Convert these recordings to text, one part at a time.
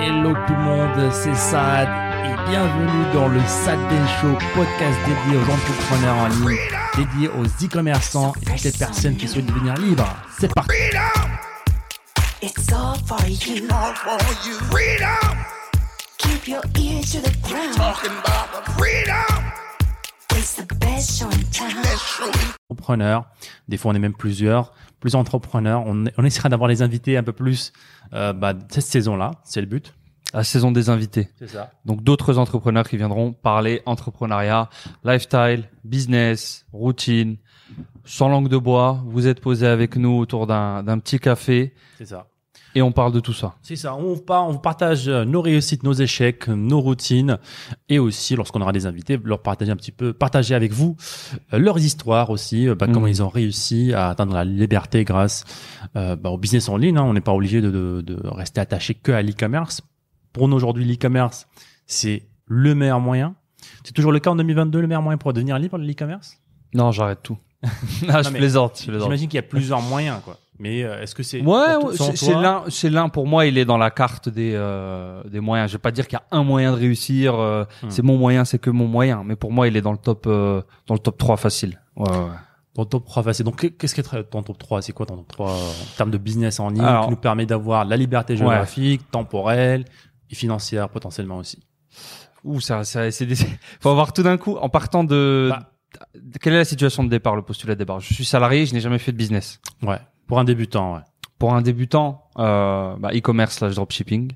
Hello tout le monde, c'est Sad et bienvenue dans le Sad Day Show, podcast dédié aux entrepreneurs en ligne, dédié aux e-commerçants et toutes les personnes qui souhaitent devenir libres. C'est parti. It's all for you. all for you. Freedom, Keep your ear to the ground. talking about the freedom. It's the best show in town. Entrepreneurs, des fois on est même plusieurs, plusieurs entrepreneurs. On, on essaiera d'avoir les invités un peu plus euh, bah, cette saison-là, c'est le but. la saison des invités. C'est ça. Donc d'autres entrepreneurs qui viendront parler entrepreneuriat, lifestyle, business, routine, sans langue de bois. Vous êtes posé avec nous autour d'un petit café C'est ça. Et on parle de tout ça. C'est ça, on, part, on partage euh, nos réussites, nos échecs, nos routines, et aussi, lorsqu'on aura des invités, leur partager un petit peu, partager avec vous euh, leurs histoires aussi, euh, bah, Mhm. comment ils ont réussi à atteindre la liberté grâce euh, bah, au business en ligne. hein. On n'est pas obligé de, de, de rester attaché que à l'e-commerce. Pour nous aujourd'hui, l'e-commerce, c'est le meilleur moyen. C'est toujours le cas en 2022, le meilleur moyen pour devenir libre l'e-commerce? Non, j'arrête tout. ah, je mais plaisante, je plaisante. J'imagine qu'il y a plusieurs moyens, quoi. Mais euh, est-ce que c'est... Ouais, c'est l'un, c'est l'un pour moi. Il est dans la carte des euh, des moyens. Je vais pas dire qu'il y a un moyen de réussir. euh, Hmm. C'est mon moyen, c'est que mon moyen. Mais pour moi, il est dans le top euh, dans le top 3 facile. Ouais, ouais. ouais. Ton top 3 facile. Donc, qu'est-ce qui est ton top 3 C'est quoi ton top 3 en termes de business en ligne Alors- qui nous permet d'avoir la liberté géographique, temporelle et financière potentiellement aussi? Ouh, ça, ça c'est des... faut avoir tout d'un coup en partant de Bah. quelle est la situation de départ, le postulat de départ? Je suis salarié, je n'ai jamais fait de business. Ouais. Pour un débutant, ouais. Pour un débutant, euh, bah, e-commerce slash dropshipping.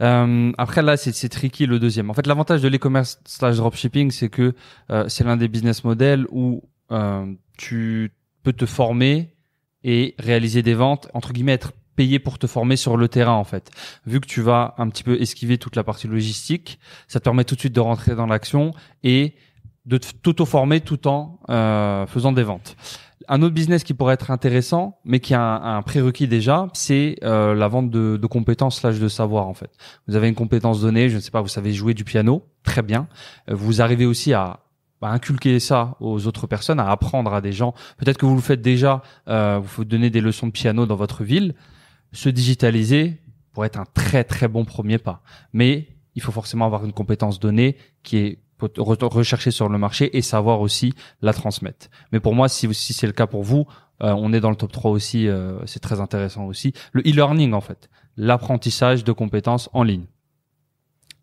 Euh, après là, c'est tricky le deuxième. En fait, l'avantage de l'e-commerce slash dropshipping, c'est que euh, c'est l'un des business models où euh, tu peux te former et réaliser des ventes entre guillemets être payé pour te former sur le terrain en fait. Vu que tu vas un petit peu esquiver toute la partie logistique, ça te permet tout de suite de rentrer dans l'action et de t'auto-former tout en euh, faisant des ventes. Un autre business qui pourrait être intéressant, mais qui a un, prérequis déjà, c'est euh, la vente de, de compétences slash de savoir en fait. Vous avez une compétence donnée, je ne sais pas, vous savez jouer du piano, très bien. Euh, Vous arrivez aussi à, à inculquer ça aux autres personnes, à apprendre à des gens. Peut-être que vous le faites déjà, euh, vous faut donner des leçons de piano dans votre ville. Se digitaliser pourrait être un très très bon premier pas. Mais il faut forcément avoir une compétence donnée qui est pot- re- recherchée sur le marché et savoir aussi la transmettre. Mais pour moi, si, si c'est le cas pour vous, euh, on est dans le top 3 aussi, euh, c'est très intéressant aussi. Le e-learning en fait, l'apprentissage de compétences en ligne.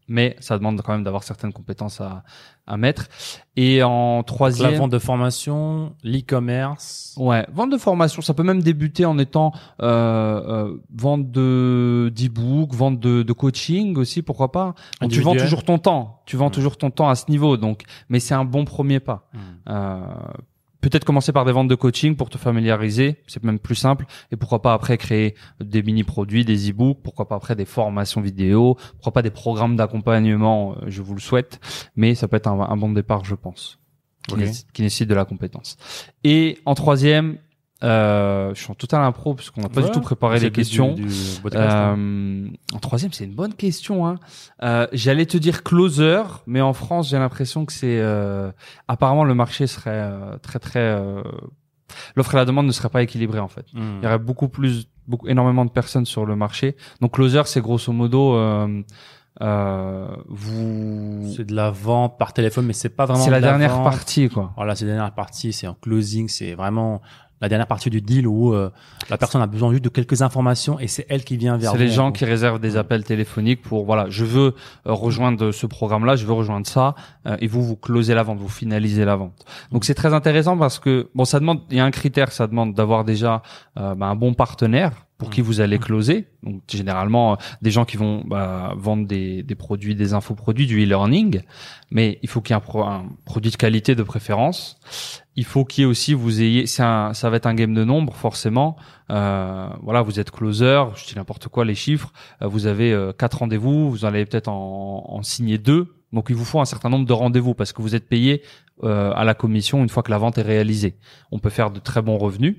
Mais ça demande quand même d'avoir certaines compétences à, à mettre. Et en troisième, La vente de formation, l'e-commerce. Ouais, vente de formation, ça peut même débuter en étant euh, euh, vente de d'e-book, vente de, de coaching aussi, pourquoi pas. Donc, tu vends toujours ton temps, tu vends Mm. toujours ton temps à ce niveau, donc, mais c'est un bon premier pas. Hmm. Euh, Peut-être commencer par des ventes de coaching pour te familiariser, c'est même plus simple. Et pourquoi pas après créer des mini-produits, des e-books, pourquoi pas après des formations vidéo, pourquoi pas des programmes d'accompagnement, euh, je vous le souhaite. Mais ça peut être un, un bon départ, je pense, qui, Ok. nécessite, qui nécessite de la compétence. Et en troisième, euh, je suis en total impro parce qu'on n'a pas Ouais, du tout préparé les questions. Du, du podcast. Euh, en troisième, c'est une bonne question. Hein. Euh, J'allais te dire closer, mais en France, j'ai l'impression que c'est euh, apparemment le marché serait euh, très très euh, l'offre et la demande ne serait pas équilibrée en fait. Hmm. Il y aurait beaucoup plus, beaucoup énormément de personnes sur le marché. Donc closer, c'est grosso modo euh, euh, vous. C'est de la vente par téléphone, mais c'est pas vraiment. C'est la de dernière vente. partie quoi. Voilà, c'est la dernière partie, c'est en closing, c'est vraiment la dernière partie du deal où euh, la personne a besoin juste de quelques informations et c'est elle qui vient vers C'est les en gens qui réservent des appels téléphoniques pour voilà, je veux euh, rejoindre ce programme-là, je veux rejoindre ça, euh, et vous vous closez la vente, vous finalisez la vente. Donc c'est très intéressant parce que bon, ça demande, il y a un critère, ça demande d'avoir déjà euh, bah, un bon partenaire pour qui vous allez closer. Donc généralement euh, des gens qui vont bah, vendre des, des produits, des infoproduits, du e-learning, mais il faut qu'il y ait un, pro- un produit de qualité de préférence. Il faut qu'il y ait aussi vous ayez, c'est un, ça va être un game de nombres forcément. Euh, voilà, vous êtes closer, je dis n'importe quoi les chiffres. Euh, vous avez euh, quatre rendez-vous, vous allez peut-être en, en signer deux. Donc il vous faut un certain nombre de rendez-vous parce que vous êtes payé euh, à la commission une fois que la vente est réalisée. On peut faire de très bons revenus.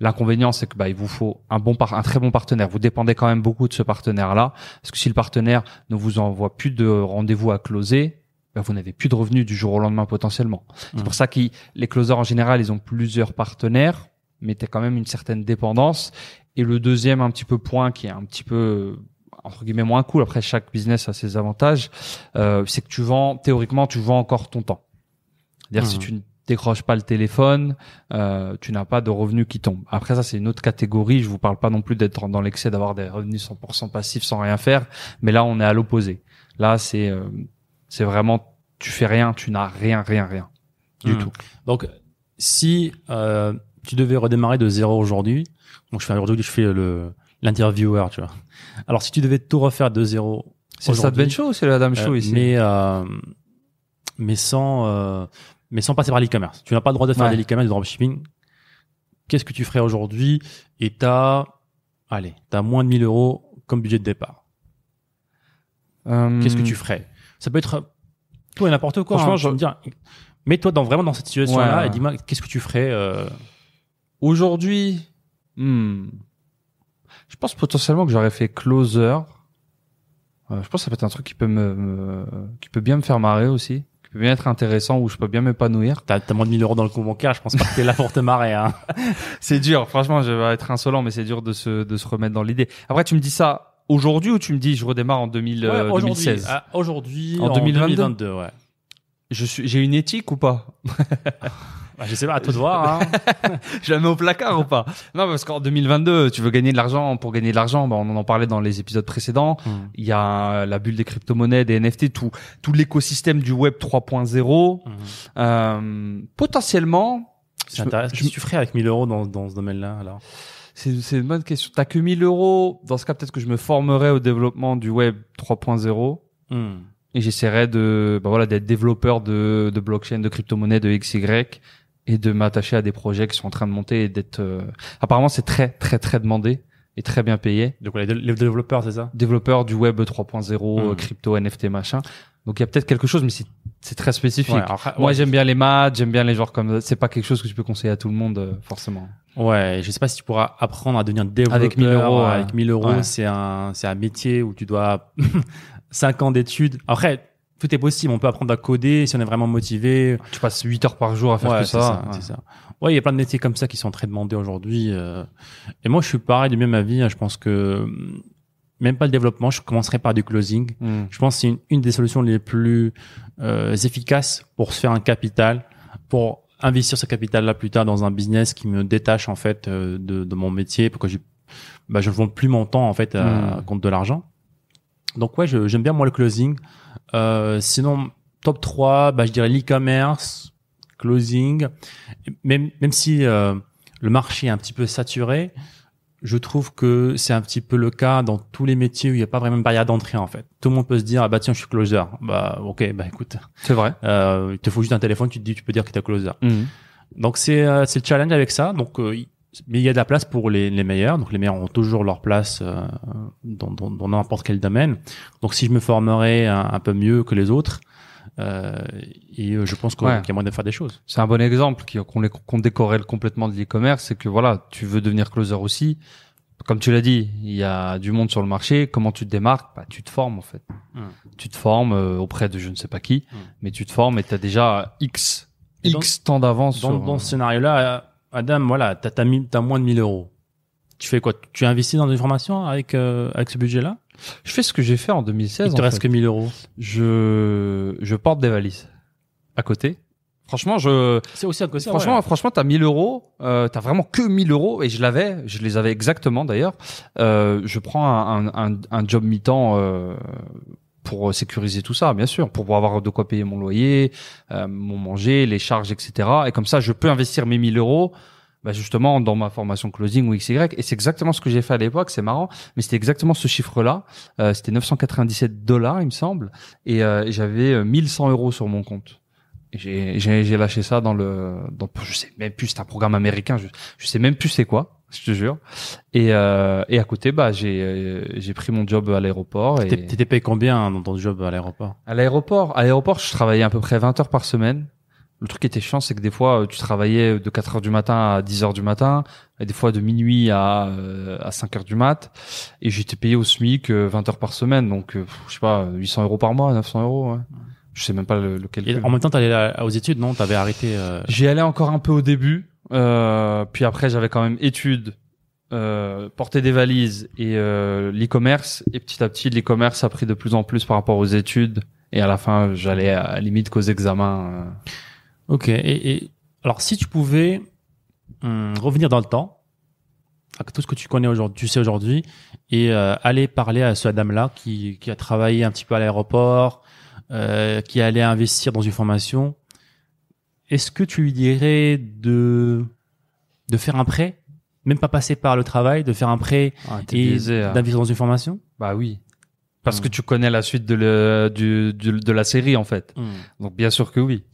L'inconvénient, c'est que bah, il vous faut un bon par un très bon partenaire. Vous dépendez quand même beaucoup de ce partenaire-là, parce que si le partenaire ne vous envoie plus de rendez-vous à closer, bah, vous n'avez plus de revenus du jour au lendemain potentiellement. C'est Mhm. pour ça que les closers en général, ils ont plusieurs partenaires, mais tu as quand même une certaine dépendance. Et le deuxième un petit peu point qui est un petit peu entre guillemets moins cool. Après, chaque business a ses avantages. Euh, c'est que tu vends théoriquement, tu vends encore ton temps. C'est-à-dire si Mhm. tu décroches pas le téléphone, euh, tu n'as pas de revenus qui tombent. Après ça, c'est une autre catégorie. Je vous parle pas non plus d'être dans l'excès d'avoir des revenus 100% passifs sans rien faire, mais là, on est à l'opposé. Là, c'est euh, c'est vraiment tu fais rien, tu n'as rien, rien, rien du Mhm. tout. Donc, si euh, tu devais redémarrer de zéro aujourd'hui, donc je fais aujourd'hui, je fais le l'intervieweur, tu vois. Alors, si tu devais tout refaire de zéro, C'est le Sad Ben Show ou c'est la Dame Show euh, ici? mais euh, mais sans euh, mais sans passer par l'e-commerce. Tu n'as pas le droit de faire Ouais. de l'e-commerce, du dropshipping. Qu'est-ce que tu ferais aujourd'hui Et t'as, allez, t'as moins de 1000 euros comme budget de départ? Euh, Qu'est-ce que tu ferais? Ça peut être tout et n'importe quoi. Franchement, hein, je- veux dire, mets-toi dans vraiment dans cette situation-là ouais. et dis-moi qu'est-ce que tu ferais. euh, Aujourd'hui, hmm, je pense potentiellement que j'aurais fait closer. Euh, je pense que ça peut être un truc qui peut me, me- qui peut bien me faire marrer aussi, qui peut bien être intéressant où je peux bien m'épanouir. T'as, t'as moins de 1000 euros dans le compte bancaire. Je pense pas que t'es là pour te marrer. Hein. C'est dur, franchement, je vais être insolent, mais c'est dur de se, de se remettre dans l'idée. Après, tu me dis ça aujourd'hui ou tu me dis je redémarre en 2000, euh, Ouais, aujourd'hui, 2016 ah, aujourd'hui, En en, 2022. 2022, ouais. Je suis, j'ai une éthique ou pas? Bah, je sais pas, à toi de voir. Hein. Je la mets au placard ou pas? Non, parce qu'en 2022, tu veux gagner de l'argent. Pour gagner de l'argent, bah, on en parlait dans les épisodes précédents. Hmm. Il y a la bulle des crypto-monnaies, des NFT, tout, tout l'écosystème du web 3.0. Mhm. Euh, potentiellement, C'est je- intéressant. je- Qu'est-ce que tu ferais avec 1000 euros dans, dans ce domaine-là alors? C'est c'est une bonne question. T'as que 1000 euros. Dans ce cas, peut-être que je me formerais au développement du web 3.0 Hmm. et j'essaierais de, bah voilà, d'être développeur de, de blockchain, de crypto-monnaie, de XY et de m'attacher à des projets qui sont en train de monter et d'être. euh, Apparemment, c'est très, très, très demandé et très bien payé. Donc les, les développeurs, c'est ça? Développeur du web 3.0, Hmm. crypto, NFT, machin. Donc il y a peut-être quelque chose, mais c'est c'est très spécifique. Ouais, Moi, ouais. j'aime bien les maths, j'aime bien les genres comme c'est pas quelque chose que tu peux conseiller à tout le monde euh, forcément. Ouais, je sais pas si tu pourras apprendre à devenir développeur Avec 1000 euros. Avec 1000 euros, Ouais. c'est un, c'est un métier où tu dois 5 ans d'études. Après, tout est possible. On peut apprendre à coder si on est vraiment motivé. Tu passes 8 heures par jour à faire Ouais, que ça. ça, ouais. c'est ça. Ouais, il y a plein de métiers comme ça qui sont très demandés aujourd'hui. euh. Et moi, je suis pareil du même avis. hein. Je pense que hum, même pas le développement, je commencerai par du closing. Hmm. Je pense que c'est une, une des solutions les plus euh, efficaces pour se faire un capital, pour investir ce capital-là plus tard dans un business qui me détache en fait euh, de, de mon métier, pour que je bah, je ne vende plus mon temps en fait à, Mm. contre de l'argent. Donc ouais, j'aime bien moi le closing. Euh, sinon, top 3, bah, je dirais l'e-commerce, closing. Même, même si euh, le marché est un petit peu saturé, je trouve que c'est un petit peu le cas dans tous les métiers où il n'y a pas vraiment de barrière d'entrée en fait. Tout le monde peut se dire ah bah tiens je suis closer. Bah ok bah écoute, C'est vrai. euh, il te faut juste un téléphone, tu te dis tu peux dire que tu es closer. Hmm. Donc c'est euh, c'est le challenge avec ça. Donc euh, mais il y a de la place pour les, les meilleurs. Donc les meilleurs ont toujours leur place euh, dans dans dans n'importe quel domaine. Donc si je me formerais un, un peu mieux que les autres, euh, et euh, je pense Ouais. qu'il y a moyen de faire des choses. C'est un bon exemple qu'on qu'on décorrèle complètement de l'e-commerce, c'est que voilà, tu veux devenir closer aussi. Comme tu l'as dit, il y a du monde sur le marché. Comment tu te démarques? Bah, Tu te formes en fait. Hmm. Tu te formes euh, auprès de je ne sais pas qui, Hmm. mais tu te formes et tu as déjà X, X temps d'avance. Dans, sur- dans ce scénario-là, euh, Adam, voilà, t'as t'as mis- t'as moins de 1000 euros. Tu fais quoi? Tu investis dans une formation avec euh, avec ce budget-là? Je fais ce que j'ai fait en 2016. Il te en reste fait. que 1000 euros. Je je porte des valises à côté. Franchement, je C'est aussi à côté. franchement franchement t'as 1000 euros, euh, t'as vraiment que 1000 euros et je l'avais, je les avais exactement d'ailleurs. Euh, je prends un, un, un, un job mi-temps euh, pour sécuriser tout ça, bien sûr, pour pouvoir avoir de quoi payer mon loyer, euh, mon manger, les charges, etc. Et comme ça, je peux investir mes 1000 euros. Bah justement dans ma formation closing ou XY et c'est exactement ce que j'ai fait à l'époque c'est marrant mais c'était exactement ce chiffre là euh, c'était 997 dollars il me semble et euh, j'avais euh, 1100 euros sur mon compte j'ai lâché ça dans le dans je sais même plus c'est un programme américain je je sais même plus c'est quoi je te jure. Et euh, et à côté bah j'ai euh, j'ai pris mon job à l'aéroport et T'étais payé combien dans ton job à l'aéroport? À l'aéroport. À l'aéroport je travaillais à peu près 20 heures par semaine. Le truc qui était chiant c'est que des fois euh, tu travaillais de 4 heures du matin à 10 heures du matin et des fois de minuit à euh, à 5 heures du mat. Et j'étais payé au SMIC euh, 20 heures par semaine. Donc euh, je sais pas 800 euros par mois 900 euros ouais. je sais même pas le, le Et en même temps, t'allais aux études, non? T'avais arrêté. euh, J'y allais encore un peu au début, euh, puis après j'avais quand même études euh, porter des valises et euh, l'e-commerce. Et petit à petit, l'e-commerce a pris de plus en plus par rapport aux études. Et à la fin, j'allais à la limite qu'aux examens. euh. Ok. Et, et alors, si tu pouvais hum, revenir dans le temps, avec tout ce que tu connais aujourd'hui, tu sais aujourd'hui, et euh, aller parler à ce Adam-là qui, qui a travaillé un petit peu à l'aéroport, euh, qui allait investir dans une formation, est-ce que tu lui dirais de de faire un prêt, même pas passer par le travail, de faire un prêt Ah, et hein. d'investir dans une formation? Bah oui. Parce Hmm. que tu connais la suite de, le, du, du- de la série en fait. Donc bien sûr que oui.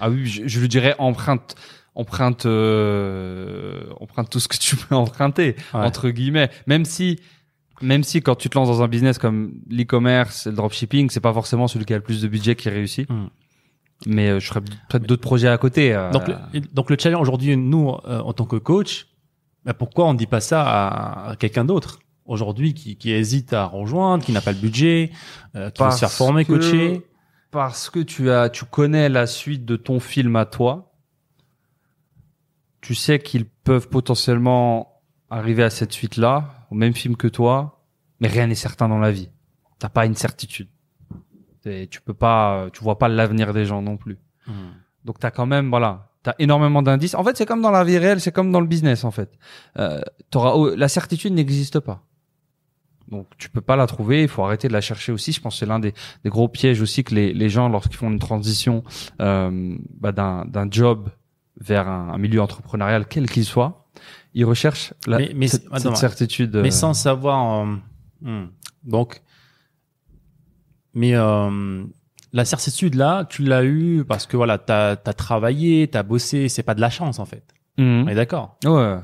Ah oui, je, je lui dirais emprunte, emprunte, euh, emprunte tout ce que tu peux emprunter Ouais. entre guillemets. Même si, même si quand tu te lances dans un business comme l'e-commerce, et le dropshipping, c'est pas forcément celui qui a le plus de budget qui réussit. Hmm. Mais euh, je ferais peut-être d'autres projets à côté. euh. Donc, le, et donc le challenge aujourd'hui, nous, euh, en tant que coach, bah, pourquoi on ne dit pas ça à, à quelqu'un d'autre? Aujourd'hui qui, qui hésite à rejoindre, qui n'a pas le budget, euh, qui veut se faire Parce former, que- coacher Parce que tu as, tu connais la suite de ton film à toi. Tu sais qu'ils peuvent potentiellement arriver à cette suite-là, au même film que toi, mais rien n'est certain dans la vie. T'as pas une certitude. Et tu peux pas, tu vois pas l'avenir des gens non plus. Donc t'as quand même, voilà, t'as énormément d'indices. En fait, c'est comme dans la vie réelle, c'est comme dans le business en fait. Euh, t'auras, oh, la certitude n'existe pas. Donc tu peux pas la trouver. Il faut arrêter de la chercher aussi. Je pense que c'est l'un des, des gros pièges aussi que les, les gens lorsqu'ils font une transition euh, bah, d'un, job vers un, un milieu entrepreneurial quel qu'il soit, ils recherchent la, Mais- mais cette, c'est- attends, cette certitude. Mais euh, sans savoir. euh, hmm. Donc, mais euh, la certitude là, tu l'as eu parce que voilà, t'as as travaillé, t'as bossé. C'est pas de la chance en fait. mhm. On est d'accord. Ouais.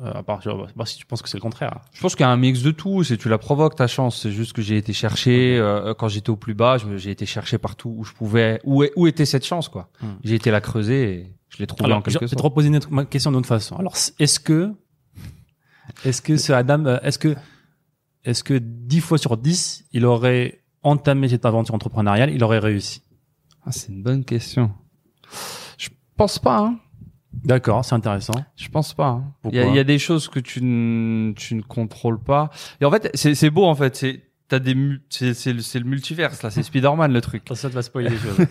Euh, à part, je sais pas si tu penses que c'est le contraire. Je pense qu'il y a un mix de tout. C'est tu la provoques ta chance. C'est juste que j'ai été chercher euh, quand j'étais au plus bas. je J'ai été chercher partout où je pouvais. Où, était cette chance quoi Hmm. J'ai été la creuser et je l'ai trouvée en Alors, je quelque vais te sorte. reposer ma question d'une autre façon. Alors, est-ce que, est-ce que ce Adam, euh, est-ce que, est-ce que 10 fois sur 10, il aurait entamé cette aventure entrepreneuriale, il aurait réussi? Ah, c'est une bonne question. Je pense pas. Hein. D'accord, c'est intéressant. Je pense pas. hein. Il y, a, il y a des choses que tu ne, tu ne contrôles pas. Et en fait, c'est c'est beau en fait. C'est t'as des c'est c'est le, le multiverse là. C'est Spider-Man le truc. Ça te va spoiler les choses.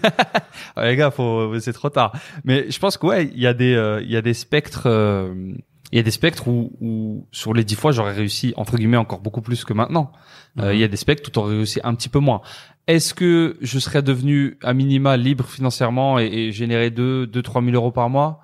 Ah, les gars, faut c'est trop tard. Mais je pense que ouais, il y a des euh, il y a des spectres. euh, il y a des spectres où, où sur les dix fois j'aurais réussi entre guillemets encore beaucoup plus que maintenant. Euh, Mhm. Il y a des spectres où t'aurais réussi un petit peu moins. Est-ce que je serais devenu à minima libre financièrement et, et générer 2 deux trois mille euros par mois?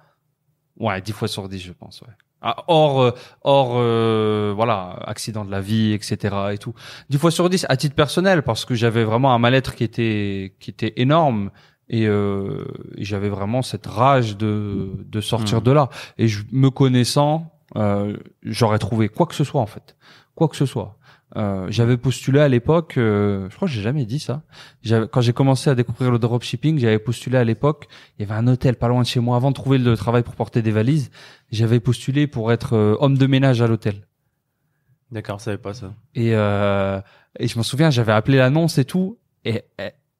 Ouais, 10 fois sur 10 je pense. Ouais. Ah, hors euh, hors euh, voilà accident de la vie etc et tout 10 fois sur 10 à titre personnel parce que j'avais vraiment un mal-être qui était qui était énorme et, euh, et j'avais vraiment cette rage de de sortir Mhm. de là et je, me connaissant euh, j'aurais trouvé quoi que ce soit en fait quoi que ce soit euh, j'avais postulé à l'époque, euh, je crois que j'ai jamais dit ça. Quand j'ai commencé à découvrir le dropshipping, j'avais postulé à l'époque. Il y avait un hôtel pas loin de chez moi. Avant de trouver le travail pour porter des valises, j'avais postulé pour être euh, homme de ménage à l'hôtel. D'accord, je savais pas ça. Et, euh, et je me souviens, j'avais appelé l'annonce et tout. Et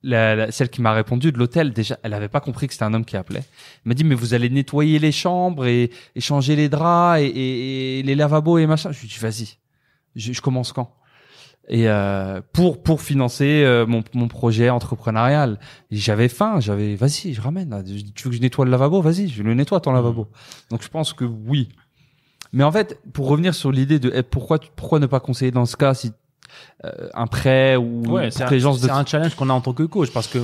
la, la- celle qui m'a répondu de l'hôtel, déjà, elle avait pas compris que c'était un homme qui appelait. Elle m'a dit, mais vous allez nettoyer les chambres et, et changer les draps et, et- et les lavabos et machin. Je lui ai dit, vas-y, je, je commence quand? Et euh, pour pour financer euh, mon mon projet entrepreneurial. J'avais faim j'avais vas-y je ramène. Là. tu veux que je nettoie le lavabo? Vas-y je le nettoie ton lavabo. Donc je pense que oui. Mais en fait pour revenir sur l'idée de eh, pourquoi pourquoi ne pas conseiller dans ce cas si un prêt ou Ouais, c'est gens un, se c'est un challenge qu'on a en tant que coach parce que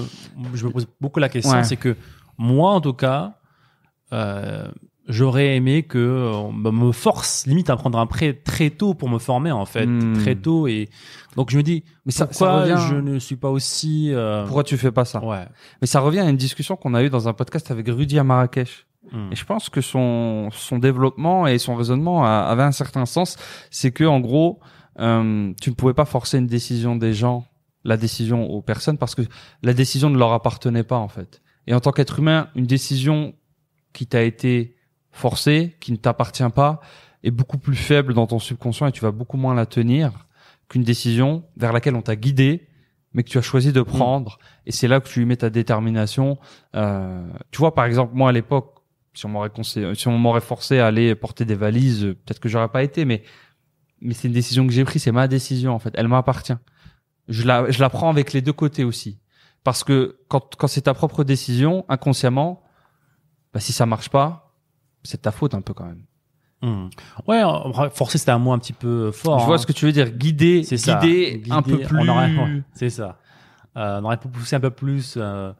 je me pose beaucoup la question, Ouais. c'est que moi, en tout cas, euh, j'aurais aimé que on me force limite à prendre un prêt très tôt pour me former en fait, Hmm. très tôt et donc je me dis mais ça, ça pourquoi revient je ne suis pas aussi euh, pourquoi tu fais pas ça? Ouais mais ça revient à une discussion qu'on a eue dans un podcast avec Rudy à Marrakech Hmm. Et je pense que son son développement et son raisonnement a- avait un certain sens. C'est que en gros, euh, tu ne pouvais pas forcer une décision des gens, la décision aux personnes, parce que la décision ne leur appartenait pas en fait. Et en tant qu'être humain, une décision qui t'a été forcée, qui ne t'appartient pas, est beaucoup plus faible dans ton subconscient et tu vas beaucoup moins la tenir qu'une décision vers laquelle on t'a guidé, mais que tu as choisi de prendre. Et c'est là que tu mets ta détermination. Euh, tu vois, par exemple, moi à l'époque Si on m'aurait si on m'aurait forcé à aller porter des valises, peut-être que j'aurais pas été, mais mais c'est une décision que j'ai prise, c'est ma décision en fait, elle m'appartient. Je la je la prends avec les deux côtés aussi, parce que quand quand c'est ta propre décision, inconsciemment, bah si ça marche pas, c'est ta faute un peu quand même. Hmm. Ouais, forcer c'était un mot un petit peu fort. je vois hein. ce que tu veux dire, guider, C'est ça. guider, un peu Guider, plus. ouais, c'est ça. Euh, on aurait pu pousser un peu plus, euh,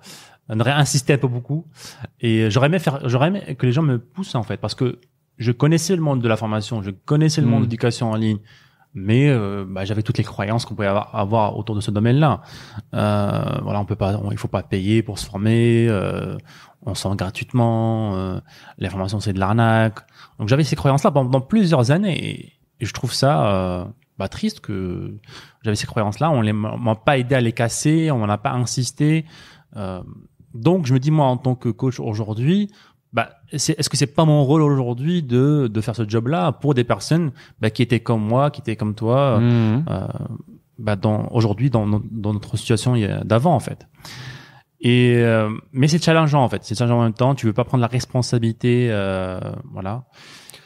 on aurait insisté un peu beaucoup. Et j'aurais aimé faire, j'aurais aimé que les gens me poussent en fait, parce que je connaissais le monde de la formation, je connaissais le monde de l'éducation en ligne, mais euh, bah, j'avais toutes les croyances qu'on pouvait avoir, avoir autour de ce domaine-là. Euh, voilà, on peut pas, on- il faut pas payer pour se former, euh, on s'en gratuitement, euh, les formations c'est de l'arnaque. Donc j'avais ces croyances-là pendant plusieurs années, et, et je trouve ça euh, bah, triste que j'avais ces croyances-là, on les m'a pas aidé à les casser, on m'en a pas insisté. Euh, donc je me dis moi en tant que coach aujourd'hui, bah, c'est, est-ce que c'est pas mon rôle aujourd'hui de, de faire ce job-là pour des personnes bah, qui étaient comme moi, qui étaient comme toi, Mhm. euh, bah, dans aujourd'hui dans, dans notre situation d'avant en fait. Et euh, mais c'est challengeant en fait, c'est challengeant en même temps. Tu veux pas prendre la responsabilité, euh, voilà.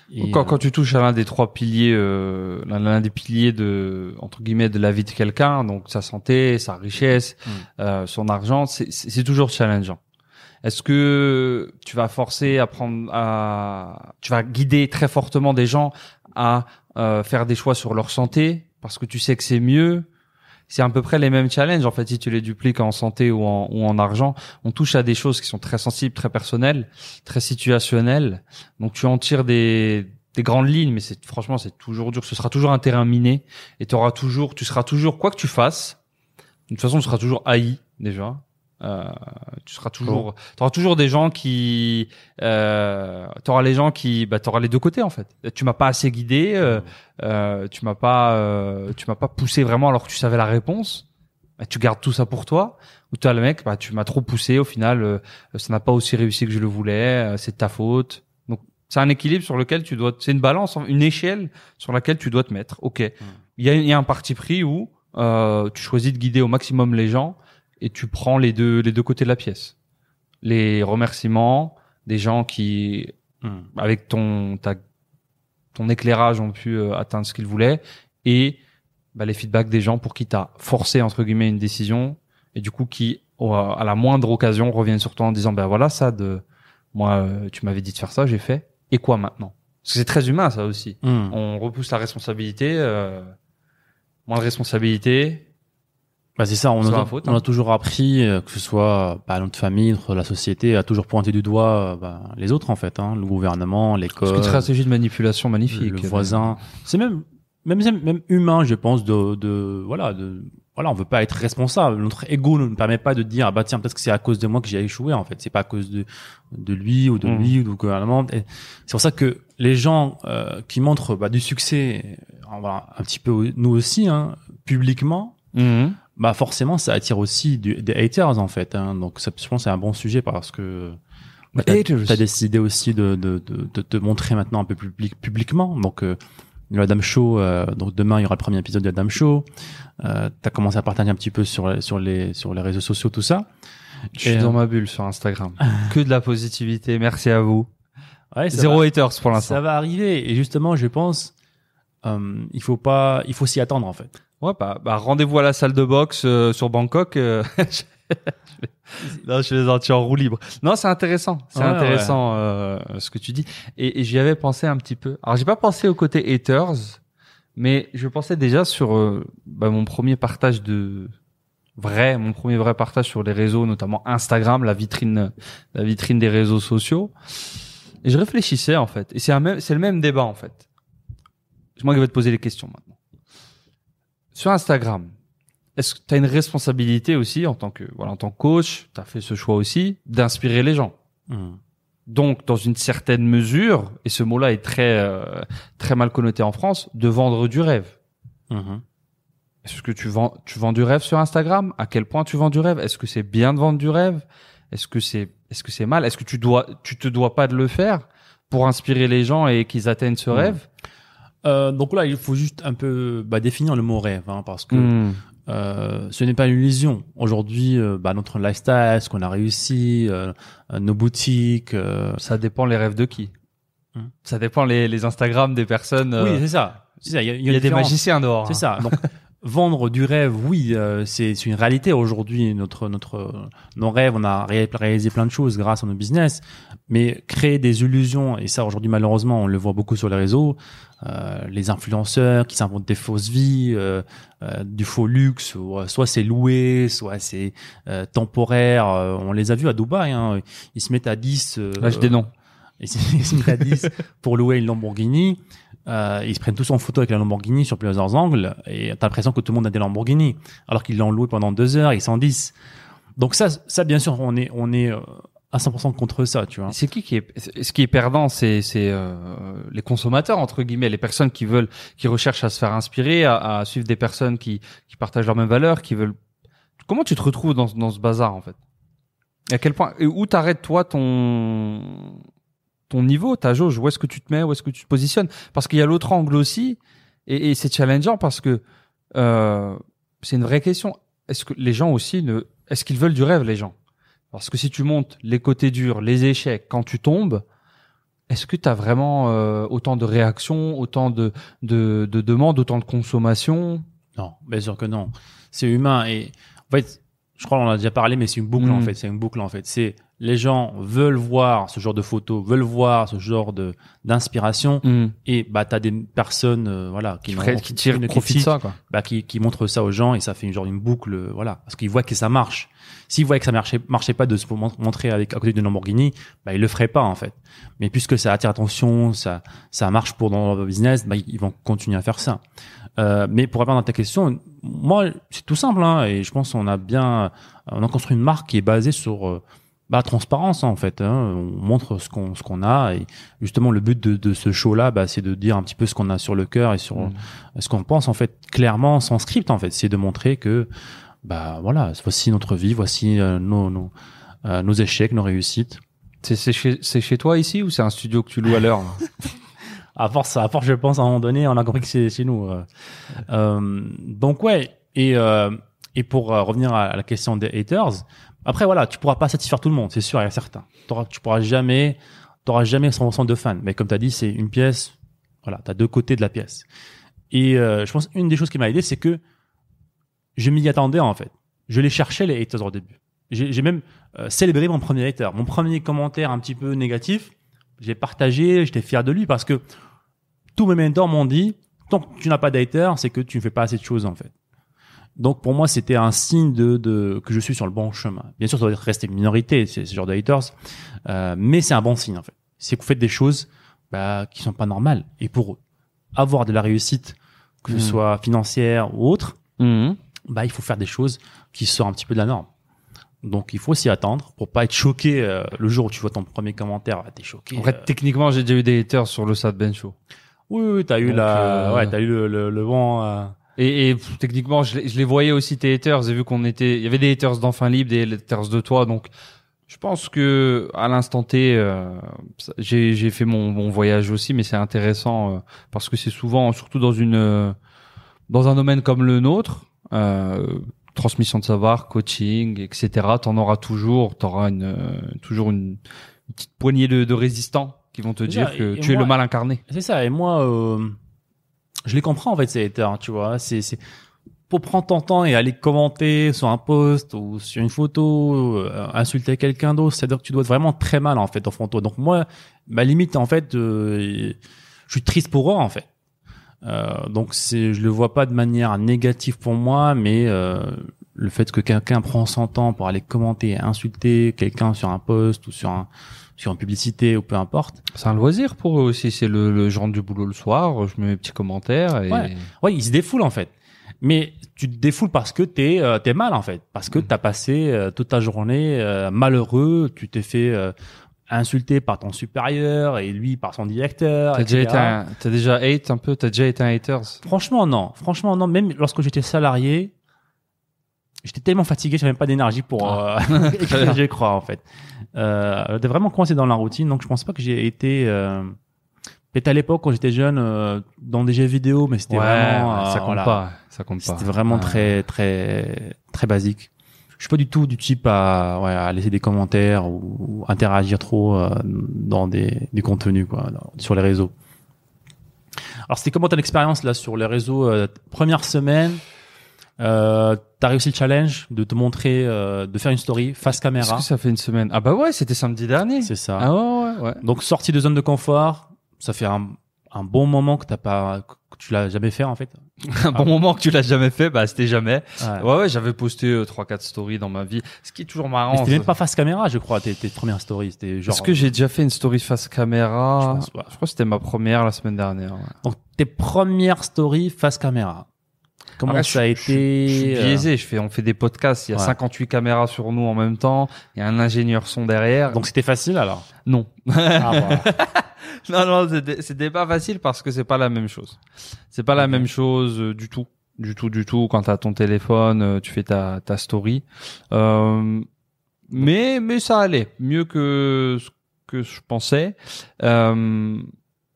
Et, quand, euh, quand tu touches à l'un des trois piliers, euh, l'un des piliers de entre guillemets de la vie de quelqu'un, donc sa santé, sa richesse, Mm. euh, son argent, c'est toujours challengeant. Est-ce que tu vas forcer à prendre, à, tu vas guider très fortement des gens à euh, faire des choix sur leur santé parce que tu sais que c'est mieux? C'est à peu près les mêmes challenges en fait si tu les dupliques en santé ou en, ou en argent. On touche à des choses qui sont très sensibles très personnelles très situationnelles. Donc tu en tires des des grandes lignes mais c'est franchement c'est toujours dur. Ce sera toujours un terrain miné et tu auras toujours tu seras toujours quoi que tu fasses de toute façon tu seras toujours haï déjà euh, tu seras toujours tu auras toujours des gens qui euh, tu auras les gens qui bah tu auras les deux côtés en fait. Tu m'as pas assez guidé euh, euh, tu m'as pas euh, tu m'as pas poussé vraiment alors que tu savais la réponse. Bah, tu gardes tout ça pour toi. Ou toi le mec bah tu m'as trop poussé au final euh, ça n'a pas aussi réussi que je le voulais euh, c'est de ta faute. Donc c'est un équilibre sur lequel tu dois c'est une balance une échelle sur laquelle tu dois te mettre. Ok. Il y a, il y a un parti pris où euh, tu choisis de guider au maximum les gens et tu prends les deux les deux côtés de la pièce les remerciements des gens qui hmm. avec ton ta, ton éclairage ont pu euh, atteindre ce qu'ils voulaient et bah, les feedbacks des gens pour qui t'as forcé entre guillemets une décision et du coup qui au- à la moindre occasion reviennent sur toi en disant ben voilà ça de moi euh, tu m'avais dit de faire ça j'ai fait et quoi maintenant? Parce que c'est très humain ça aussi Hmm. on repousse la responsabilité euh, moins de responsabilité Bah c'est ça, on, C'est a, faute, on hein. a toujours appris, euh, que ce soit bah, notre famille, notre, la société, à toujours pointer du doigt euh, bah, les autres en fait, hein, le gouvernement, l'école, que stratégie de manipulation magnifique le voisin. C'est même, même même humain, je pense, de, de voilà, de voilà, on veut pas être responsable. Notre ego ne nous permet pas de dire ah bah tiens peut-être que c'est à cause de moi que j'ai échoué en fait. C'est pas à cause de de lui ou de Mm. lui ou du gouvernement. C'est pour ça que les gens euh, qui montrent bah, du succès, euh, voilà, un petit peu nous aussi, hein, publiquement, Mhm. Bah forcément ça attire aussi du- des haters en fait hein. donc ça, je pense que c'est un bon sujet parce que bah, haters. t'as décidé aussi de, de, de, de te montrer maintenant un peu public, publiquement. Donc euh, le Adam Show euh, donc demain il y aura le premier épisode de Adam Show. Euh, t'as commencé à partager un petit peu sur sur les sur les réseaux sociaux tout ça. Je suis dans euh, ma bulle sur Instagram. Que de la positivité. Merci à vous. Ouais, ça zéro va, haters pour l'instant. Ça va arriver. Et justement je pense euh, il faut pas il faut s'y attendre en fait Ouais, bah, bah rendez-vous à la salle de boxe euh, sur Bangkok. euh, non, je les entiers en roue libre. Non, c'est intéressant. C'est Ouais, intéressant euh, ce que tu dis. Et, et j'y avais pensé un petit peu. Alors, j'ai pas pensé au côté haters, mais je pensais déjà sur euh, bah, mon premier partage de vrai, mon premier vrai partage sur les réseaux, notamment Instagram, la vitrine, la vitrine des réseaux sociaux. Et je réfléchissais en fait. Et c'est un même, c'est le même débat en fait. C'est moi qui vais te poser les questions maintenant sur Instagram, est-ce que tu as une responsabilité aussi en tant que voilà en tant que coach, tu as fait ce choix aussi d'inspirer les gens. Hmm. Donc dans une certaine mesure et ce mot-là est très euh, très mal connoté en France, de vendre du rêve. Mhm. Est-ce que tu vends tu vends du rêve sur Instagram? À quel point tu vends du rêve? Est-ce que c'est bien de vendre du rêve? Est-ce que c'est est-ce que c'est mal? Est-ce que tu dois tu te dois pas de le faire pour inspirer les gens et qu'ils atteignent ce Mhm. rêve? Euh, donc là, il faut juste un peu bah, définir le mot rêve, hein, parce que Hmm. euh, ce n'est pas une illusion. Aujourd'hui, euh, bah, notre lifestyle, ce qu'on a réussi, nos boutiques. Ça dépend les rêves de qui. Hmm. Ça dépend les, les Instagram des personnes. Oui, c'est ça. Il y a, il y a il y a une des magiciens dehors. C'est hein. ça. Donc vendre du rêve, oui, euh, c'est une réalité aujourd'hui. Notre notre nos rêves, on a ré- réalisé plein de choses grâce à nos business, mais créer des illusions et ça aujourd'hui malheureusement on le voit beaucoup sur les réseaux, euh, les influenceurs qui s'inventent des fausses vies, euh, euh, du faux luxe, ou, euh, soit c'est loué, soit c'est euh, temporaire. on les a vus à Dubaï, hein, ils se mettent à 10 euh, Lâche des noms. ils se mettent à 10 pour louer une Lamborghini. Euh, ils se prennent tous en photo avec la Lamborghini sur plusieurs angles et t'as l'impression que tout le monde a des Lamborghini alors qu'ils l'ont loué pendant deux heures ils s'en 10. Donc ça, ça bien sûr, on est, on est euh, à 100% contre ça, tu vois. C'est qui qui est ce qui est perdant, c'est c'est euh, les consommateurs entre guillemets, les personnes qui veulent, qui recherchent à se faire inspirer, à, à suivre des personnes qui qui partagent leurs mêmes valeurs, qui veulent. Comment tu te retrouves dans dans ce bazar en fait? Et À quel point et où t'arrêtes toi ton ton niveau, ta jauge, où est-ce que tu te mets, où est-ce que tu te positionnes? Parce qu'il y a l'autre angle aussi, et, et c'est challengeant parce que euh, c'est une vraie question. Est-ce que les gens aussi ne, est-ce qu'ils veulent du rêve les gens? Parce que si tu montes les côtés durs, les échecs, quand tu tombes, est-ce que tu as vraiment euh, autant de réactions, autant de, de, de demandes, autant de consommation? Non, bien sûr que non. C'est humain et en fait, je crois qu'on en a déjà parlé, mais c'est une boucle en fait. C'est une boucle en fait. C'est les gens veulent voir ce genre de photos, veulent voir ce genre de d'inspiration et bah t'as des personnes euh, voilà qui, qui tirent aucune profit de ça quoi. bah, qui, qui montre ça aux gens et ça fait une genre une boucle, euh, voilà, parce qu'ils voient que ça marche. S'ils voient que ça marchait, marchait pas de se mon- montrer avec à côté d'une Lamborghini, bah ils le feraient pas en fait. Mais puisque ça attire attention, ça ça marche pour dans leur business, bah ils vont continuer à faire ça. Euh, mais pour répondre à ta question, moi c'est tout simple hein, et je pense qu'on a bien, on a construit une marque qui est basée sur euh, bah, transparence en fait. Hein. On montre ce qu'on ce qu'on a et justement le but de, de ce show là, bah, c'est de dire un petit peu ce qu'on a sur le cœur et sur Mm. ce qu'on pense en fait clairement sans script en fait c'est de montrer que bah voilà voici notre vie voici euh, nos nos, euh, nos échecs nos réussites C'est c'est chez, c'est chez toi ici ou c'est un studio que tu loues à l'heure? À force à force je pense à un moment donné on a compris que c'est chez nous euh. Euh, donc ouais et euh, et pour revenir à la question des haters après voilà tu pourras pas satisfaire tout le monde c'est sûr a certains T'auras- tu pourras jamais t'auras jamais 100% de fans. Mais comme tu as dit c'est une pièce voilà tu as deux côtés de la pièce. Et euh, je pense une des choses qui m'a aidé c'est que je m'y attendais en fait. Je les cherchais les haters au début. J'ai j'ai même euh, célébré mon premier hater. Mon premier commentaire un petit peu négatif j'ai partagé j'étais fier de lui parce que tous mes mentors m'ont dit tant que tu n'as pas d'hater c'est que tu ne fais pas assez de choses en fait donc pour moi c'était un signe de, de que je suis sur le bon chemin bien sûr ça doit rester une minorité ce genre de haters euh, mais c'est un bon signe en fait c'est que vous faites des choses bah, qui sont pas normales et pour avoir de la réussite que ce Mhm. soit financière ou autre Mhm. bah il faut faire des choses qui sortent un petit peu de la norme. Donc il faut s'y attendre pour pas être choqué euh, le jour où tu vois ton premier commentaire, ah, t'es choqué. En fait, euh. techniquement, j'ai déjà eu des haters sur le Sad Ben Show. oui, oui, t'as eu Donc, la, euh, ouais, t'as eu le, le, le vent. Et, et pff, techniquement, je, les- je les voyais aussi tes haters. Et vu qu'on était, il y avait des haters d'enfin libre, des haters de toi, donc je pense que à l'instant T, euh, ça- j'ai j'ai fait mon, mon voyage aussi, mais c'est intéressant euh, parce que c'est souvent, surtout dans une euh, dans un domaine comme le nôtre, euh, transmission de savoir, coaching, etc. T'en auras toujours, t'auras une euh, toujours une, une petite poignée de, de résistants qui vont te dire que et tu es moi- le mal incarné. C'est ça. Et moi, euh, je les comprends en fait ces haters, tu vois. C'est, c'est pour prendre ton temps et aller commenter sur un post ou sur une photo, euh, insulter quelqu'un d'autre, c'est-à-dire que tu dois être vraiment très mal en fait au fond de toi. Donc moi, ma limite en fait, euh, je suis triste pour eux en fait. Euh, donc c'est, je le vois pas de manière négative pour moi, mais euh, le fait que quelqu'un prend son temps pour aller commenter, et insulter quelqu'un sur un post ou sur un sur une publicité ou peu importe, C'est un loisir pour eux aussi. C'est le, le genre du boulot le soir. Je mets mes petits commentaires et Ouais. Ouais, ils se défoulent en fait. Mais tu te défoules parce que t'es euh, t'es mal en fait, parce que t'as passé euh, toute ta journée euh, malheureux, tu t'es fait euh, insulter par ton supérieur et lui par son directeur. T'as déjà été un, t'as déjà hate un peu, t'as déjà été un haters. Franchement non, franchement non. Même lorsque j'étais salarié, j'étais tellement fatigué, j'avais même pas d'énergie pour Ah. euh, écrire, je crois en fait. Euh, j'étais vraiment coincé dans la routine, donc je pense pas que j'ai été euh, Peut-être à l'époque quand j'étais jeune, euh, dans des jeux vidéo, mais c'était Ouais, vraiment, ça euh, compte voilà. pas. Ça compte pas. C'était vraiment Ouais. très, très, très basique. Je suis pas du tout du type à, ouais, à laisser des commentaires ou, ou interagir trop euh, dans des, des contenus quoi, dans- sur les réseaux. Alors, c'était comment ton expérience là sur les réseaux euh, Première semaine, euh, t'as réussi le challenge de te montrer, euh, de faire une story face Est-ce caméra. que ça fait une semaine? Ah bah ouais, c'était samedi dernier. C'est ça. Ah ouais, ouais. Donc, sortie de zone de confort, ça fait un, un bon moment que t'as pas, que tu l'as jamais fait en fait. Un bon moment que tu l'as jamais fait, bah c'était jamais. Ouais. Ouais, ouais, j'avais posté euh, trois, quatre stories dans ma vie. Ce qui est toujours marrant. c'était même pas face caméra, je crois, tes, tes premières stories. C'était genre. Est-ce que j'ai déjà fait une story face caméra? Je pense pas. Je crois que c'était ma première la semaine dernière. ouais. Donc tes premières stories face caméra. Comment Après, ça a je- été Je, je suis euh, biaisé. Je fais, on fait des podcasts. Il y a Ouais. 58 caméras sur nous en même temps. Il y a un ingénieur son derrière. Donc c'était facile alors? non. Ah, voilà. non, non, c'était- pas facile parce que c'est pas la même chose. C'est pas la même chose euh, du tout, du tout, du tout. Quand t'as ton téléphone, euh, tu fais ta ta story. Euh, mais mais ça allait mieux que ce que je pensais. Euh,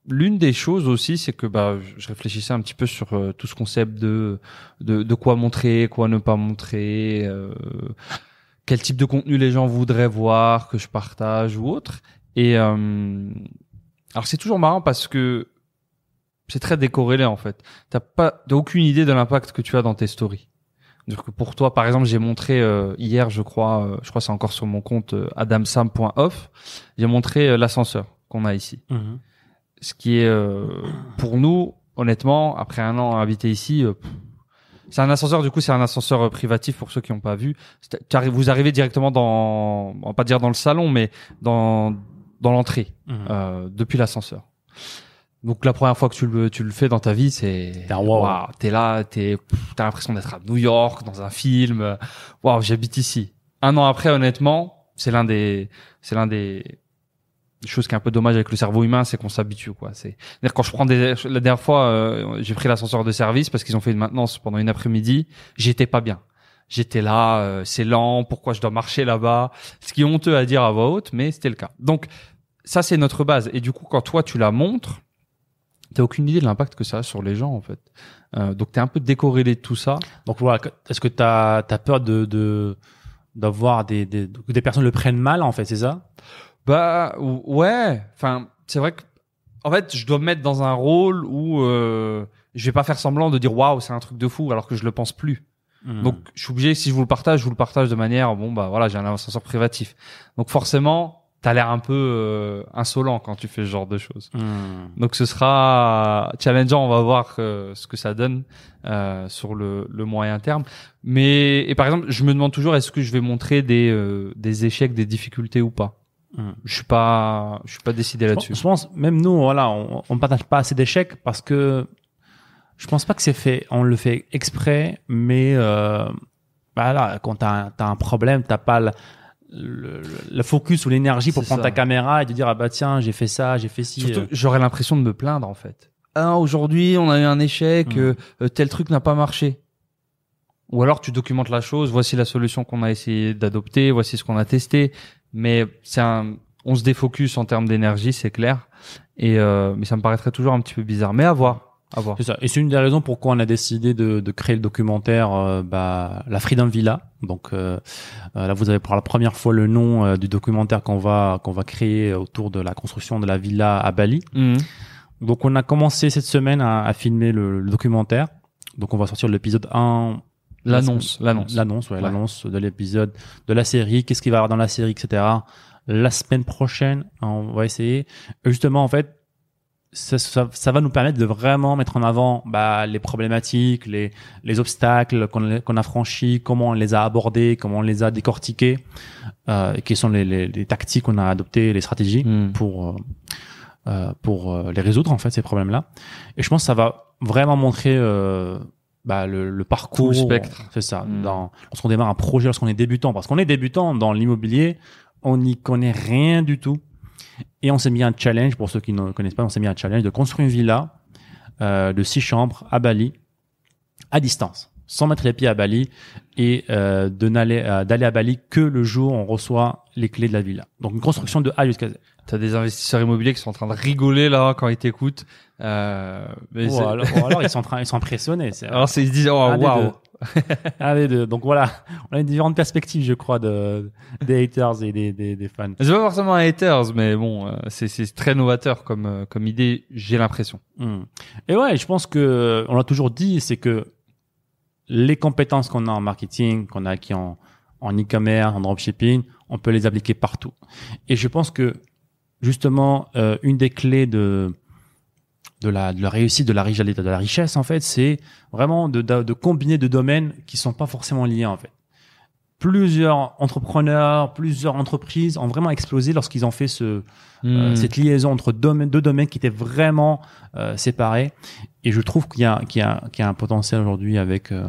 L'une des choses aussi, c'est que bah, je réfléchissais un petit peu sur euh, tout ce concept de, de de quoi montrer, quoi ne pas montrer, euh, quel type de contenu les gens voudraient voir que je partage ou autre. Et euh, alors c'est toujours marrant parce que c'est très décorrélé en fait. T'as pas, t'as aucune idée de l'impact que tu as dans tes stories. Donc pour toi, par exemple, j'ai montré euh, hier, je crois, euh, je crois c'est encore sur mon compte euh, adamsam.off, j'ai montré euh, l'ascenseur qu'on a ici. Mhm. Ce qui est euh, pour nous, honnêtement, après un an habité ici, euh, c'est un ascenseur. Du coup, c'est un ascenseur euh, privatif pour ceux qui n'ont pas vu. Vous arrivez directement dans, on va pas dire dans le salon, mais dans dans l'entrée Mhm. euh, depuis l'ascenseur. Donc la première fois que tu le, tu le fais dans ta vie, c'est T'es wow. waouh, t'es là, t'es, t'as l'impression d'être à New York dans un film. Waouh, j'habite ici. Un an après, honnêtement, c'est l'un des, c'est l'un des choses qui est un peu dommage avec le cerveau humain, c'est qu'on s'habitue quoi. C'est, quand je prends des, la dernière fois, euh, j'ai pris l'ascenseur de service parce qu'ils ont fait une maintenance pendant une après-midi, j'étais pas bien. J'étais là, euh, c'est lent, pourquoi je dois marcher là-bas? Ce qui est honteux à dire à voix haute, mais c'était le cas. Donc ça c'est notre base. Et du coup, quand toi tu la montres, t'as aucune idée de l'impact que ça a sur les gens en fait. Euh, donc t'es un peu décorrélé de tout ça. Donc voilà, est-ce que t'as as peur de d'avoir des, des des personnes le prennent mal en fait, c'est ça? Bah ou- ouais. Enfin, c'est vrai que en fait, je dois me mettre dans un rôle où euh, je vais pas faire semblant de dire waouh, c'est un truc de fou, alors que je le pense plus. Mhm. Donc je suis obligé, si je vous le partage, je vous le partage de manière bon bah voilà, j'ai un ascenseur privatif. Donc forcément, t'as l'air un peu euh, insolent quand tu fais ce genre de choses. Mhm. Donc ce sera challengeant, on va voir euh, ce que ça donne euh, sur le, le moyen terme. Mais et par exemple, je me demande toujours est-ce que je vais montrer des euh, des échecs, des difficultés ou pas? Mhm. Je suis pas je suis pas décidé là-dessus. Je pense, même nous, voilà, on, on partage pas assez d'échecs parce que je pense pas que c'est fait. On le fait exprès, mais euh, voilà, quand t'as t'as un problème, t'as pas le, le, le focus ou l'énergie pour prendre ça. ta caméra et te dire ah bah tiens j'ai fait ça, j'ai fait ci. Surtout, euh. j'aurais l'impression de me plaindre en fait. Ah, aujourd'hui, on a eu un échec, Mhm. euh, euh, tel truc n'a pas marché. Ou alors tu documentes la chose, voici la solution qu'on a essayé d'adopter, voici ce qu'on a testé. Mais c'est un, on se défocus en termes d'énergie, c'est clair. Et euh, mais ça me paraîtrait toujours un petit peu bizarre. Mais à voir, à voir. C'est ça. Et c'est une des raisons pourquoi on a décidé de, de créer le documentaire, euh, bah, la Freedom Villa. Donc euh, euh, là, vous avez pour la première fois le nom euh, du documentaire qu'on va qu'on va créer autour de la construction de la villa à Bali. Mhm. Donc on a commencé cette semaine à, à filmer le, le documentaire. Donc on va sortir l'épisode 1. L'annonce, l'annonce. L'annonce, ouais, Ouais. l'annonce de l'épisode de la série. Qu'est-ce qu'il va y avoir dans la série, etc. La semaine prochaine, on va essayer. Justement, en fait, ça, ça, ça va nous permettre de vraiment mettre en avant bah, les problématiques, les, les obstacles qu'on a franchis, comment on les a abordés, comment on les a décortiqués, euh, et quelles sont les, les, les tactiques qu'on a adoptées, les stratégies Mhm. pour euh, euh, pour euh, les résoudre en fait ces problèmes-là. Et je pense que ça va vraiment montrer euh, bah, le, le parcours. Tout le spectre. C'est ça. Mm. Dans, lorsqu'on démarre un projet, lorsqu'on est débutant, parce qu'on est débutant dans l'immobilier, on n'y connaît rien du tout. Et on s'est mis un challenge pour ceux qui ne connaissent pas, on s'est mis un challenge de construire une villa euh, de six chambres à Bali à distance, sans mettre les pieds à Bali et euh, de n'aller euh, d'aller à Bali que le jour où on reçoit les clés de la villa. Donc une construction de A jusqu'à Z. T'as des investisseurs immobiliers qui sont en train de rigoler là quand ils t'écoutent. Euh, mais alors, ils sont en train, ils sont impressionnés. alors ils se disent oh waouh. des deux. Donc voilà, on a une différente perspective, je crois, de, des haters et des, des, des fans. C'est pas forcément un haters, mais bon, euh, c'est c'est très novateur comme euh, comme idée, j'ai l'impression. Hmm. Et ouais, je pense que on l'a toujours dit, c'est que les compétences qu'on a en marketing, qu'on a acquis en, en e-commerce, en dropshipping, on peut les appliquer partout. Et je pense que justement, euh, une des clés de de la, de la réussite, de la, de la richesse, en fait, c'est vraiment de, de, de combiner deux domaines qui sont pas forcément liés, en fait. Plusieurs entrepreneurs, plusieurs entreprises ont vraiment explosé lorsqu'ils ont fait ce, euh, Hmm. cette liaison entre deux domaines qui étaient vraiment euh, séparés. Et je trouve qu'il y a, qu'il y a, qu'il y a un potentiel aujourd'hui avec, euh,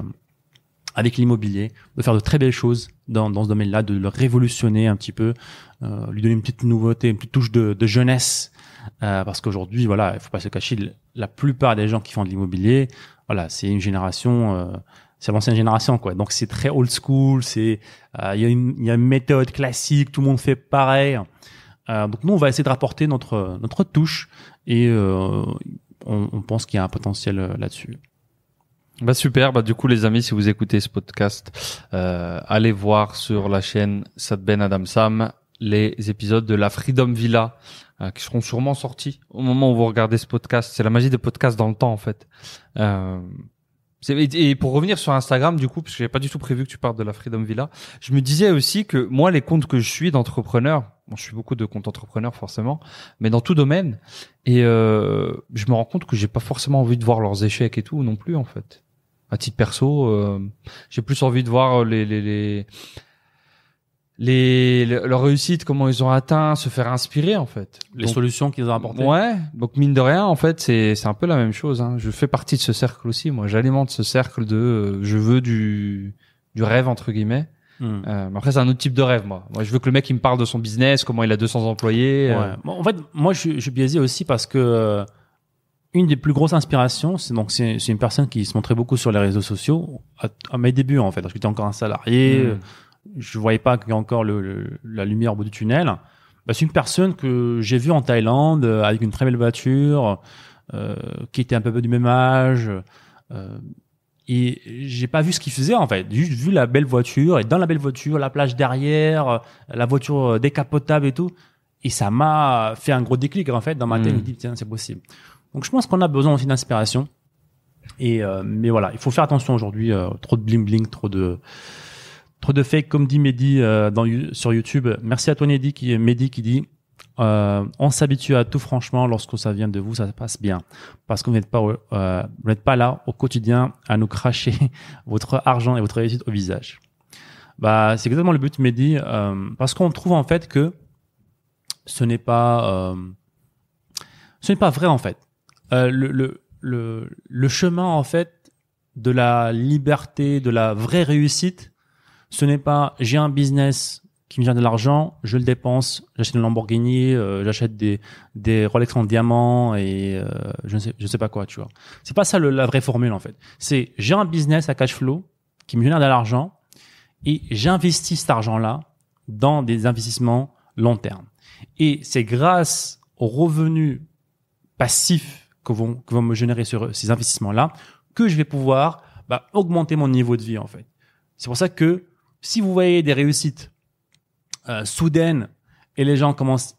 avec l'immobilier de faire de très belles choses dans, dans ce domaine-là, de le révolutionner un petit peu, euh, lui donner une petite nouveauté, une petite touche de, de jeunesse. Euh, parce qu'aujourd'hui, voilà, il faut pas se cacher, la plupart des gens qui font de l'immobilier, voilà, c'est une génération, euh, c'est l'ancienne génération, quoi. Donc c'est très old school, c'est, euh, il y a une, y a une méthode classique, tout le monde fait pareil. Euh, donc nous, on va essayer de rapporter notre notre touche et euh, on, on pense qu'il y a un potentiel là-dessus. Bah super, bah du coup les amis, si vous écoutez ce podcast, euh, allez voir sur la chaîne Sadben Adam Sam les épisodes de la Freedom Villa euh, qui seront sûrement sortis au moment où vous regardez ce podcast. C'est la magie des podcasts dans le temps en fait. Euh, et pour revenir sur Instagram du coup, parce que j'avais pas du tout prévu que tu parles de la Freedom Villa, je me disais aussi que moi les comptes que je suis d'entrepreneurs, bon, je suis beaucoup de comptes entrepreneurs forcément, mais dans tout domaine, et euh, je me rends compte que j'ai pas forcément envie de voir leurs échecs et tout non plus en fait. À titre perso, euh, j'ai plus envie de voir les les les, les, les- leur réussite, comment ils ont atteint, se faire inspirer en fait. Les Donc, solutions qu'ils ont apportées. Ouais, donc mine de rien, en fait, c'est c'est un peu la même chose. Hein. Je fais partie de ce cercle aussi. Moi, j'alimente ce cercle de euh, je veux du du rêve entre guillemets. Hmm. Euh, mais après, c'est un autre type de rêve, moi. Moi, je veux que le mec il me parle de son business, comment il a 200 employés. euh, Ouais. Bon, en fait, moi, je, suis- je suis biaisé aussi parce que euh, une des plus grosses inspirations, c'est donc c'est c'est une personne qui se montrait beaucoup sur les réseaux sociaux à, à mes débuts en fait, parce que j'étais encore un salarié, Mm. euh, je voyais pas qu'il y a encore le, le- la lumière au bout du tunnel. Bah, c'est une personne que j'ai vue en Thaïlande euh, avec une très belle voiture, euh, qui était un peu du même âge. Euh, et j'ai pas vu ce qu'il faisait en fait, juste vu la belle voiture et dans la belle voiture, la plage derrière, euh, la voiture décapotable et tout. Et ça m'a fait un gros déclic en fait dans ma tête. Mm. Je me dis tiens c'est possible. Donc je pense qu'on a besoin aussi d'inspiration. Et euh, mais voilà, il faut faire attention aujourd'hui. euh, trop de bling bling, trop de trop de fake comme dit Mehdi euh, dans sur YouTube. Merci à toi Mehdi qui Mehdi qui dit euh, on s'habitue à tout franchement lorsque ça vient de vous, ça se passe bien parce que vous n'êtes pas euh, vous n'êtes pas là au quotidien à nous cracher votre argent et votre réussite au visage. Bah c'est exactement le but Mehdi euh, parce qu'on trouve en fait que ce n'est pas ce n'est pas vrai en fait. Euh, le, le, le, le chemin en fait de la liberté, de la vraie réussite, ce n'est pas j'ai un business qui me vient de l'argent, je le dépense, j'achète une Lamborghini, euh, j'achète des des Rolex en diamant et euh, je ne sais je sais pas quoi, tu vois. C'est pas ça le, la vraie formule en fait. C'est j'ai un business à cash flow qui me génère de l'argent et j'investis cet argent-là dans des investissements long terme. Et c'est grâce aux revenus passifs que vont, que vont me générer sur ces investissements-là que je vais pouvoir bah, augmenter mon niveau de vie en fait. C'est pour ça que si vous voyez des réussites euh, soudaines et les gens commencent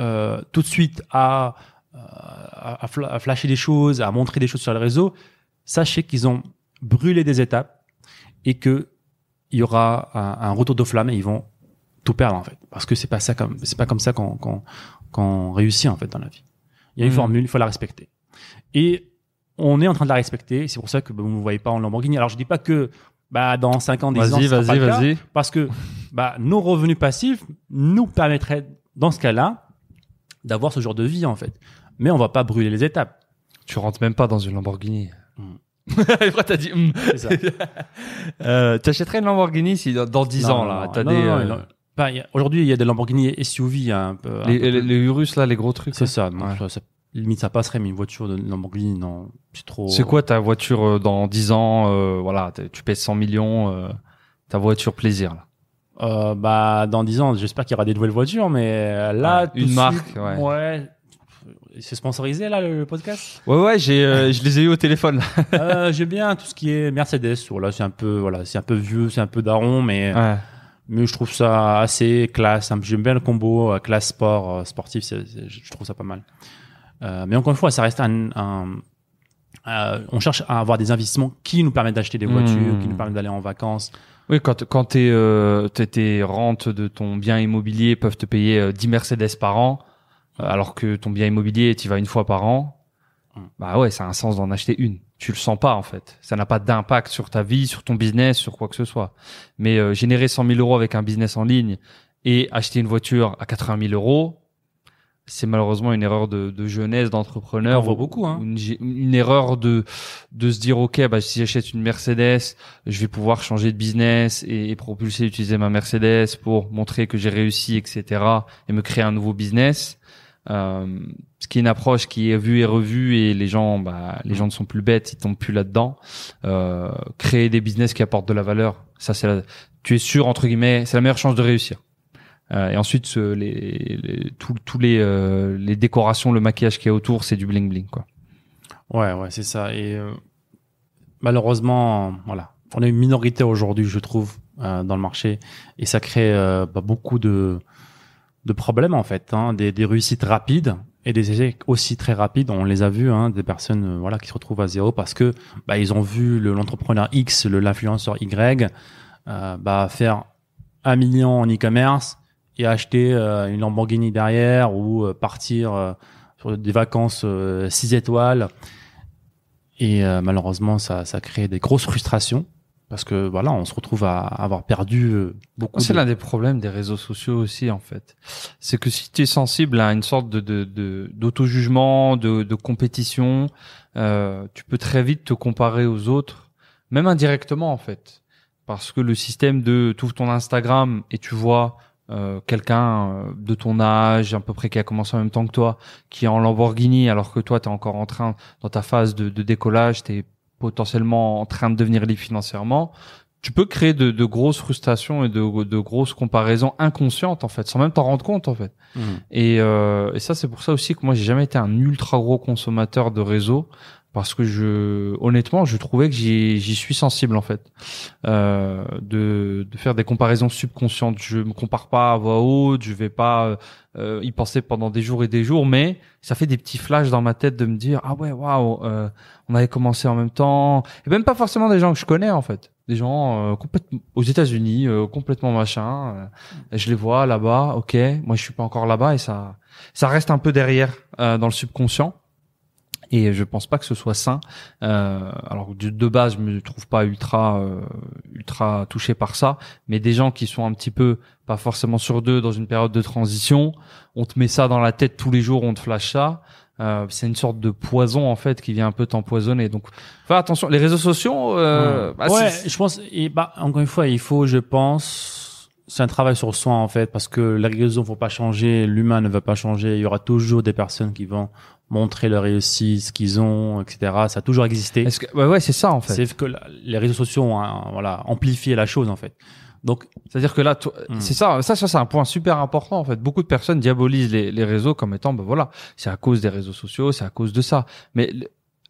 euh, tout de suite à, euh, à, à fla- à flasher des choses, à montrer des choses sur les réseaux, sachez qu'ils ont brûlé des étapes et que il y aura un, un retour de flamme et ils vont tout perdre en fait parce que c'est pas ça comme c'est pas comme ça qu'on qu'on qu'on réussit en fait dans la vie. Il y a une Mhm. formule, il faut la respecter. Et on est en train de la respecter. C'est pour ça que bah, vous ne me voyez pas en Lamborghini. Alors je dis pas que bah dans 5 ans, 10 ans, Vas-y, vas-y, vas-y. parce que bah nos revenus passifs nous permettraient dans ce cas-là d'avoir ce genre de vie en fait. Mais on va pas brûler les étapes. Tu rentres même pas dans une Lamborghini. Et après, t'as dit. hmm. C'est ça. Euh, T'achèterais une Lamborghini si dans, dans 10 Non, ans là. T'as des euh, Aujourd'hui, il y a des Lamborghini SUV a un peu. un les, peu les, plus- les Urus là, les gros trucs. C'est là? ça. donc Ouais. ça, ça- limite, ça passerait, mais une voiture de Lamborghini, non, c'est trop. C'est quoi ta voiture euh, dans 10 ans euh, Voilà, tu pèses 100 millions. euh, ta voiture plaisir là? Euh, bah, dans 10 ans, j'espère qu'il y aura des nouvelles voitures, mais là, Ouais, une marque, suite, ouais. ouais. C'est sponsorisé là le, podcast? Ouais, ouais, j'ai, euh, je les ai eu au téléphone. Euh, J'aime bien tout ce qui est Mercedes. Voilà, c'est un peu, voilà, c'est un peu vieux, c'est un peu daron, mais Ouais. mais je trouve ça assez classe. J'aime bien le combo classe sport sportif. je trouve ça pas mal. Euh, mais encore une fois, ça reste un. un- euh, on cherche à avoir des investissements qui nous permettent d'acheter des voitures, Mmh. qui nous permettent d'aller en vacances. Oui, quand, quand tes, euh, tes, tes rentes de ton bien immobilier peuvent te payer euh, 10 Mercedes par an, euh, alors que ton bien immobilier, tu vas une fois par an, Mm. bah ouais, ça a un sens d'en acheter une. Tu le sens pas, en fait. Ça n'a pas d'impact sur ta vie, sur ton business, sur quoi que ce soit. Mais euh, générer 100 000 euros avec un business en ligne et acheter une voiture à 80 000 euros, c'est malheureusement une erreur de, de jeunesse, d'entrepreneur. On voit ou- beaucoup, hein. Une, erreur de, de se dire, OK, bah, si j'achète une Mercedes, je vais pouvoir changer de business et, et propulser, utiliser ma Mercedes pour montrer que j'ai réussi, etc. et me créer un nouveau business. Euh, ce qui est une approche qui est vue et revue et les gens, bah, les gens ne sont plus bêtes, ils tombent plus là-dedans. Euh, créer des business qui apportent de la valeur, ça c'est tu es sûr entre guillemets, c'est la meilleure chance de réussir. Euh, et ensuite, les, les, tous tous les, euh, les décorations, le maquillage qui est autour, c'est du bling bling quoi. Ouais, ouais, c'est ça. Et euh, malheureusement, voilà, on est une minorité aujourd'hui, je trouve, euh, dans le marché, et ça crée euh, bah, beaucoup de de problèmes en fait, hein, des, des réussites rapides et des échecs aussi très rapides. On les a vus, hein, des personnes voilà qui se retrouvent à zéro parce que bah, ils ont vu le- l'entrepreneur X, le l'influenceur Y, euh, bah, faire un million en e-commerce et acheter euh, une Lamborghini derrière ou euh, partir euh, sur des vacances euh, 6 étoiles. Et euh, malheureusement, ça, ça crée des grosses frustrations parce que voilà, on se retrouve à avoir perdu beaucoup. C'est de- l'un des problèmes des réseaux sociaux aussi en fait. C'est que si tu es sensible à une sorte de de- de- d'auto-jugement, de, de compétition, euh, tu peux très vite te comparer aux autres, même indirectement en fait, parce que le système de tu ouvres ton Instagram et tu vois euh, quelqu'un euh, de ton âge, à peu près qui a commencé en même temps que toi, qui est en Lamborghini, alors que toi tu es encore en train dans ta phase de, de décollage, tu es potentiellement en train de devenir libre financièrement tu peux créer de, de grosses frustrations et de, de grosses comparaisons inconscientes en fait, sans même t'en rendre compte en fait. Mhm. Et, euh, et ça c'est pour ça aussi que moi j'ai jamais été un ultra gros consommateur de réseau parce que je honnêtement je trouvais que j'y suis sensible en fait. Euh, de, de faire des comparaisons subconscientes. Je me compare pas à voix haute, je vais pas euh, euh, y penser pendant des jours et des jours, mais ça fait des petits flashs dans ma tête de me dire ah ouais waouh euh, on avait commencé en même temps et même pas forcément des gens que je connais en fait. Des gens euh, complètement aux États-Unis euh, complètement machin je les vois là-bas ok moi je suis pas encore là-bas et ça ça reste un peu derrière dans le subconscient et je pense pas que ce soit sain. Euh, alors de, base je me trouve pas ultra euh, ultra touché par ça. Mais des gens qui sont un petit peu pas forcément sur deux dans une période de transition on te met ça dans la tête tous les jours on te flash ça. Euh, c'est une sorte de poison en fait qui vient un peu t'empoisonner. Donc fais attention les réseaux sociaux euh, bah, ouais, je pense. Et bah, encore une fois, il faut, je pense, c'est un travail sur soi en fait, parce que les réseaux ne vont pas changer, l'humain ne va pas changer. Il y aura toujours des personnes qui vont montrer leur réussite, ce qu'ils ont, etc. Ça a toujours existé. est-ce que ouais ouais c'est ça en fait C'est que la- les réseaux sociaux ont hein, voilà amplifié la chose en fait. Donc C'est-à-dire que là, Hmm. c'est ça, ça, ça c'est un point super important en fait. Beaucoup de personnes diabolisent les, les réseaux comme étant, ben voilà, c'est à cause des réseaux sociaux, c'est à cause de ça. Mais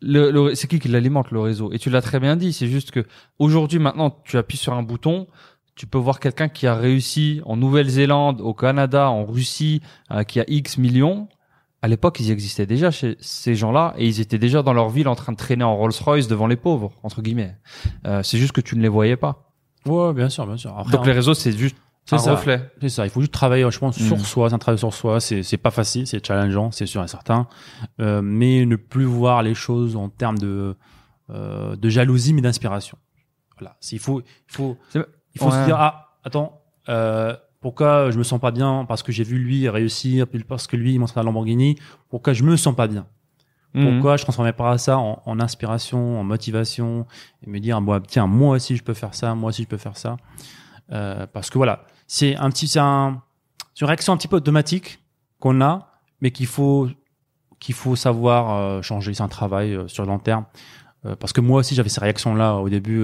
le- le- c'est qui qui l'alimente le réseau? Et tu l'as très bien dit, c'est juste que aujourd'hui, maintenant, tu appuies sur un bouton, tu peux voir quelqu'un qui a réussi en Nouvelle-Zélande, au Canada, en Russie, euh, qui a X millions. À l'époque, ils existaient déjà chez ces gens-là et ils étaient déjà dans leur ville en train de traîner en Rolls-Royce devant les pauvres, entre guillemets. Euh, c'est juste que tu ne les voyais pas. ouais, bien sûr, bien sûr. Après, Donc les réseaux, c'est juste C'est un ça. reflet. C'est ça, il faut juste travailler, je pense, sur Mm. soi, c'est un travail sur soi, c'est c'est pas facile, c'est challengeant, c'est sûr et certain, euh, mais ne plus voir les choses en termes de euh, de jalousie mais d'inspiration. Voilà, il faut il faut il faut se dire ah attends euh, pourquoi je me sens pas bien parce que j'ai vu lui réussir puis parce que lui il montre la Lamborghini pourquoi je me sens pas bien? Mhm. pourquoi je transformais pas ça en, en inspiration, en motivation et me dire bon, tiens moi aussi je peux faire ça, moi aussi je peux faire ça. Euh, parce que voilà c'est un petit c'est un, c'est une réaction un petit peu automatique qu'on a mais qu'il faut qu'il faut savoir euh, changer. C'est un travail euh, sur le long terme. Euh, parce que moi aussi j'avais ces réactions là au début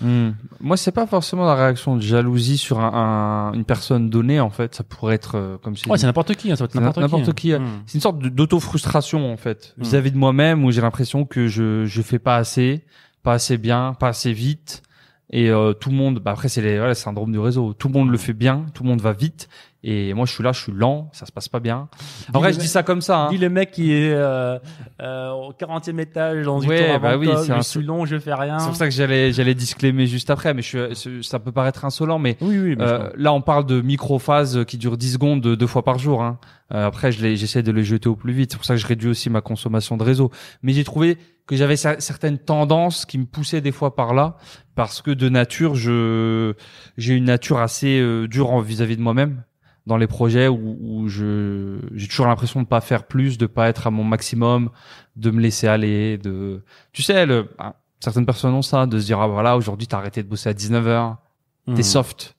Hmm. Moi, c'est pas forcément la réaction de jalousie sur un, un- une personne donnée. En fait, ça pourrait être euh, comme si Ouais, c'est n'importe qui, hein, ça peut être C'est n'importe qui. hein. euh, Mm. c'est une sorte d'auto-frustration en fait Mm. vis-à-vis de moi-même où j'ai l'impression que je je fais pas assez, pas assez bien, pas assez vite et euh, tout le monde bah après c'est les voilà, le syndrome du réseau, tout le monde le fait bien, tout le monde va vite et moi je suis là, je suis lent, ça se passe pas bien. En vrai, je dis ça comme ça hein. Dis le mec qui est euh, euh, au 40e étage dans une Ouais, tour bah oui, top, c'est je un- suis long, je fais rien. C'est pour ça que j'allais j'allais disclaimer juste après mais je suis ça peut paraître insolent mais Oui, oui, Euh, là, on parle de microphases qui durent 10 secondes de- deux fois par jour. Hein. Euh, après, je j'essaie de les jeter au plus vite. C'est pour ça que je réduis aussi ma consommation de réseau. Mais j'ai trouvé que j'avais cer- certaines tendances qui me poussaient des fois par là, parce que de nature, je j'ai une nature assez euh, dure vis-à-vis de moi-même dans les projets où, où je j'ai toujours l'impression de pas faire plus, de pas être à mon maximum, de me laisser aller, de tu sais le ah, certaines personnes ont ça, de se dire ah voilà aujourd'hui t'as arrêté de bosser à 19h, Hmm. T'es soft.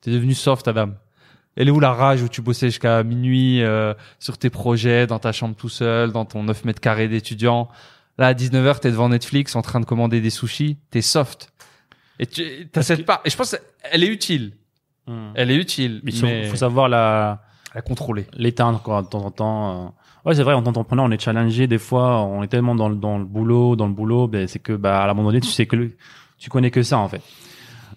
T'es devenu soft, Adam. Elle est où la rage où tu bossais jusqu'à minuit euh, sur tes projets, dans ta chambre tout seul, dans ton 9 mètres carrés d'étudiant? Là, à 19h, t'es devant Netflix en train de commander des sushis. T'es soft. Et tu t'as cette part. Et je pense elle est utile. Hmm. Elle est utile. Mais Mais, il faut savoir la la contrôler. l'éteindre quoi de temps en temps. euh. Ouais, c'est vrai, en tant qu'entrepreneur, on est challengé des fois, on est tellement dans le, dans le boulot, dans le boulot, ben c'est que bah à un moment donné, tu sais que le- tu connais que ça en fait.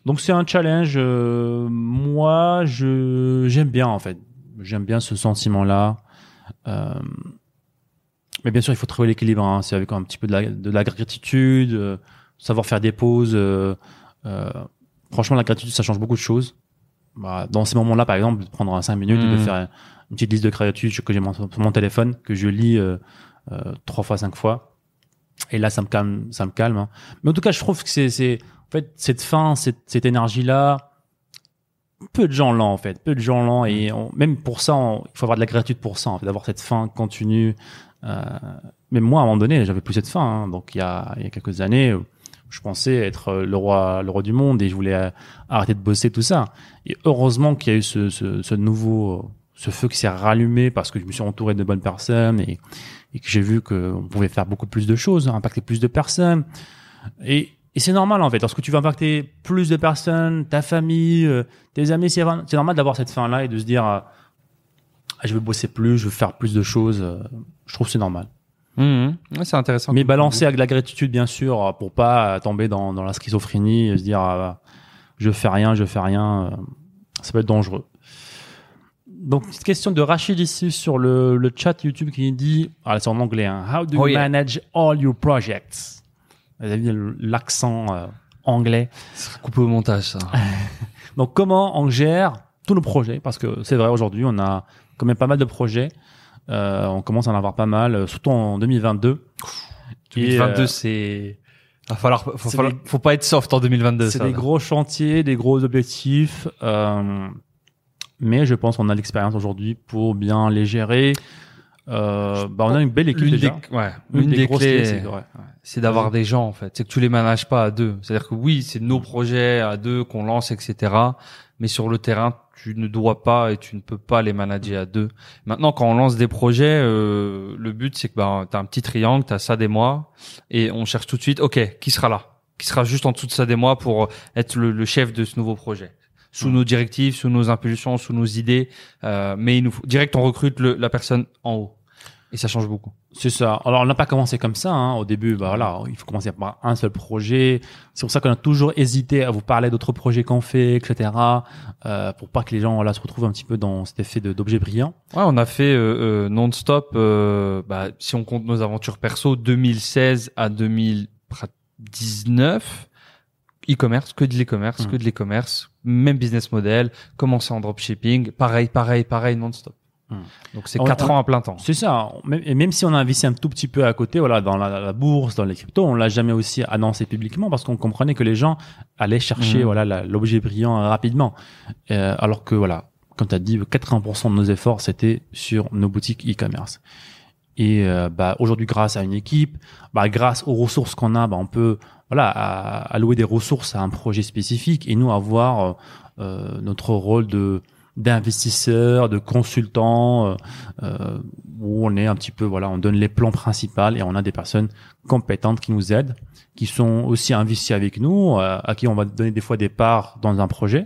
Donc c'est un challenge. euh, moi, je j'aime bien en fait. J'aime bien ce sentiment-là. Euh, mais bien sûr, il faut trouver l'équilibre. Hein. C'est avec un petit peu de la, de la gratitude, euh, savoir faire des pauses. euh, euh, franchement, la gratitude, ça change beaucoup de choses. Bah, dans ces moments-là, par exemple, de prendre 5 minutes et de Mhm. faire une petite liste de gratitude que j'ai sur mon téléphone, que je lis euh, euh, trois fois, cinq fois. Et là, ça me calme, ça me calme. hein. Mais en tout cas, je trouve que c'est, en fait, cette fin, cette, cette énergie-là, peu de gens l'ont en fait, peu de gens l'ont et on- même pour ça, on- il faut avoir de la gratitude pour ça, en fait, d'avoir cette fin continue. Euh, même moi, à un moment donné, j'avais plus cette fin. hein. donc il y a, il y a quelques années, je pensais être le roi, le roi du monde et je voulais euh, arrêter de bosser tout ça. Et heureusement qu'il y a eu ce, ce, ce nouveau, ce feu qui s'est rallumé parce que je me suis entouré de bonnes personnes et, et que j'ai vu qu'on pouvait faire beaucoup plus de choses, impacter plus de personnes. Et, et c'est normal en fait, lorsque tu vas impacter plus de personnes, ta famille, euh, tes amis, c'est normal d'avoir cette fin-là et de se dire, euh, je veux bosser plus, je veux faire plus de choses. euh, je trouve c'est normal. Ouais, c'est intéressant. Mais balancer avec de la gratitude, bien sûr, euh, pour pas euh, tomber dans, dans la schizophrénie et se dire ah, je fais rien, je fais rien. euh, Ça peut être dangereux. Donc, petite question de Rachid ici sur le, le chat YouTube qui dit, ah, c'est en anglais, hein, How do you Oh, yeah. manage all your projects? Vous avez vu l'accent euh, anglais. C'est coupé au montage, ça. Donc, comment on gère tous nos projets? Parce que c'est vrai, aujourd'hui, on a quand même pas mal de projets. Euh, on commence à en avoir pas mal, euh, surtout en 2022. Et, 2022, euh, c'est. Va falloir, faut, falloir- des- faut pas être soft en 2022. C'est des là. gros chantiers, des gros objectifs, euh, mais je pense qu'on a l'expérience aujourd'hui pour bien les gérer. Euh, bah, on a une belle équipe L'une déjà. des, ouais, Une l'une des des, grosses clés, clés, c'est que, ouais. ouais, c'est d'avoir des gens en fait. C'est que tu les manages pas à deux. C'est-à-dire que oui, c'est nos projets à deux qu'on lance, etc. Mais sur le terrain, tu ne dois pas et tu ne peux pas les manager à deux. Maintenant, quand on lance des projets, euh, le but c'est que bah, t'as un petit triangle, t'as ça des mois, et on cherche tout de suite. Ok, qui sera là? Qui sera juste en dessous de ça des mois pour être le, le chef de ce nouveau projet? Sous nos directives, sous nos impulsions, sous nos idées. Euh, mais il nous faut, direct, on recrute le, la personne en haut. Et ça change beaucoup. C'est ça. Alors, on n'a pas commencé comme ça. Hein. Au début, bah voilà, il faut commencer par un seul projet. C'est pour ça qu'on a toujours hésité à vous parler d'autres projets qu'on fait, etc. Euh, pour pas que les gens là se retrouvent un petit peu dans cet effet d'objet brillant. Ouais, on a fait euh, euh, non-stop, euh, bah, si on compte nos aventures perso, 2016 à 2019, e-commerce, que de l'e-commerce, Mhm. que de l'e-commerce, même business model, commencer en dropshipping, pareil, pareil, pareil, non-stop. Mhm. Donc c'est On- quatre on- ans à plein temps. C'est ça. Et même si on a investi un tout petit peu à côté, voilà, dans la, la bourse, dans les cryptos, on l'a jamais aussi annoncé publiquement parce qu'on comprenait que les gens allaient chercher, Mhm. voilà, l'objet brillant rapidement. Euh, alors que voilà, comme tu as dit, 80% de nos efforts c'était sur nos boutiques e-commerce. Et euh, bah, aujourd'hui, grâce à une équipe, bah, grâce aux ressources qu'on a, bah, on peut voilà allouer des ressources à un projet spécifique et nous avoir euh, euh, notre rôle de d'investisseur, de consultant, euh, euh, où on est un petit peu, voilà, on donne les plans principaux et on a des personnes compétentes qui nous aident, qui sont aussi investies avec nous, euh, à qui on va donner des fois des parts dans un projet.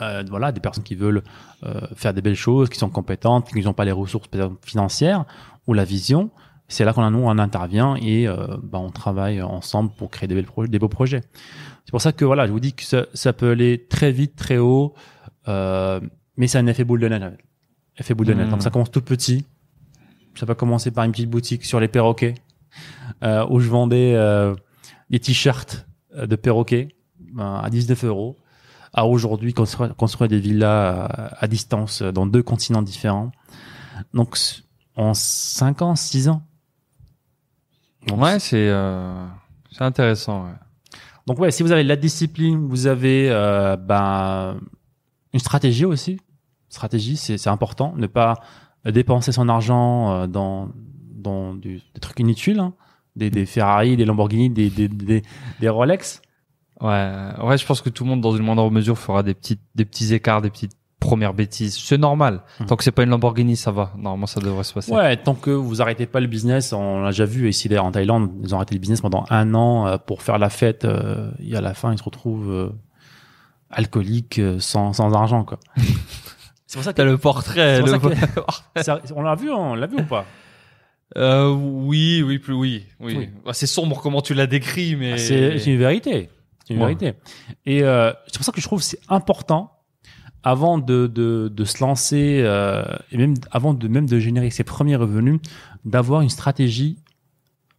Euh, voilà, des personnes qui veulent euh, faire des belles choses, qui sont compétentes, qui n'ont pas les ressources financières ou la vision. C'est là qu'on nous on intervient et euh, bah, on travaille ensemble pour créer des, belles des beaux projets. C'est pour ça que voilà, je vous dis que ça, ça peut aller très vite, très haut, mais c'est un effet boule de neige. Effet boule de neige. Donc ça commence tout petit. Ça peut commencer par une petite boutique sur les perroquets euh, où je vendais euh, des t-shirts euh, de perroquets euh, à 19 euros. À aujourd'hui construire, construire des villas à, distance euh, dans deux continents différents. Donc en 5 ans, 6 ans. Donc, Ouais, c'est euh, c'est intéressant. Ouais. Donc ouais, si vous avez de la discipline, vous avez euh, ben une stratégie aussi. Stratégie, c'est c'est important. Ne pas dépenser son argent euh, dans dans du- des trucs inutiles, hein. des, des Ferrari, des Lamborghini, des des, des, des Rolex. Ouais, ouais, je pense que tout le monde, dans une moindre mesure, fera des petites, des petits écarts, des petites premières bêtises. C'est normal. Mhm. Tant que c'est pas une Lamborghini, ça va. Normalement, ça devrait se passer. Ouais, tant que vous arrêtez pas le business, on l'a déjà vu ici d'ailleurs en Thaïlande, ils ont arrêté le business pendant un an euh, pour faire la fête. euh, et à la fin, ils se retrouvent alcooliques, euh, sans sans argent quoi. c'est pour ça que T'as le portrait. Ça on l'a vu, on l'a vu ou pas? Euh, oui, oui, plus oui, oui. Oui. Bah, c'est sombre comment tu l'as décrit, mais Ah, C'est une vérité. C'est une Ouais. vérité. Et euh, c'est pour ça que je trouve que c'est important avant de, de, de se lancer euh, et même avant de même de générer ses premiers revenus, d'avoir une stratégie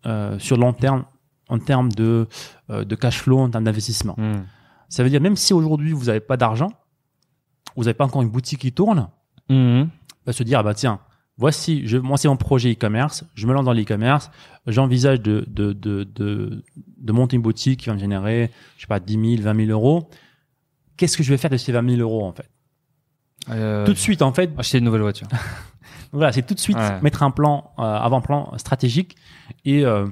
euh, sur long terme en termes de euh, de cash flow, en termes d'investissement. Hmm. Ça veut dire même si aujourd'hui vous n'avez pas d'argent, vous n'avez pas encore une boutique qui tourne, Mhm. va se dire ah bah tiens voici je moi c'est mon projet e-commerce je me lance dans l'e-commerce j'envisage de de, de de de monter une boutique qui va me générer je sais pas 10 000 20 000 euros qu'est-ce que je vais faire de ces 20 000 euros en fait? Euh, tout de suite en fait acheter une nouvelle voiture. voilà c'est tout de suite Ouais. mettre un plan euh, avant-plan stratégique et euh,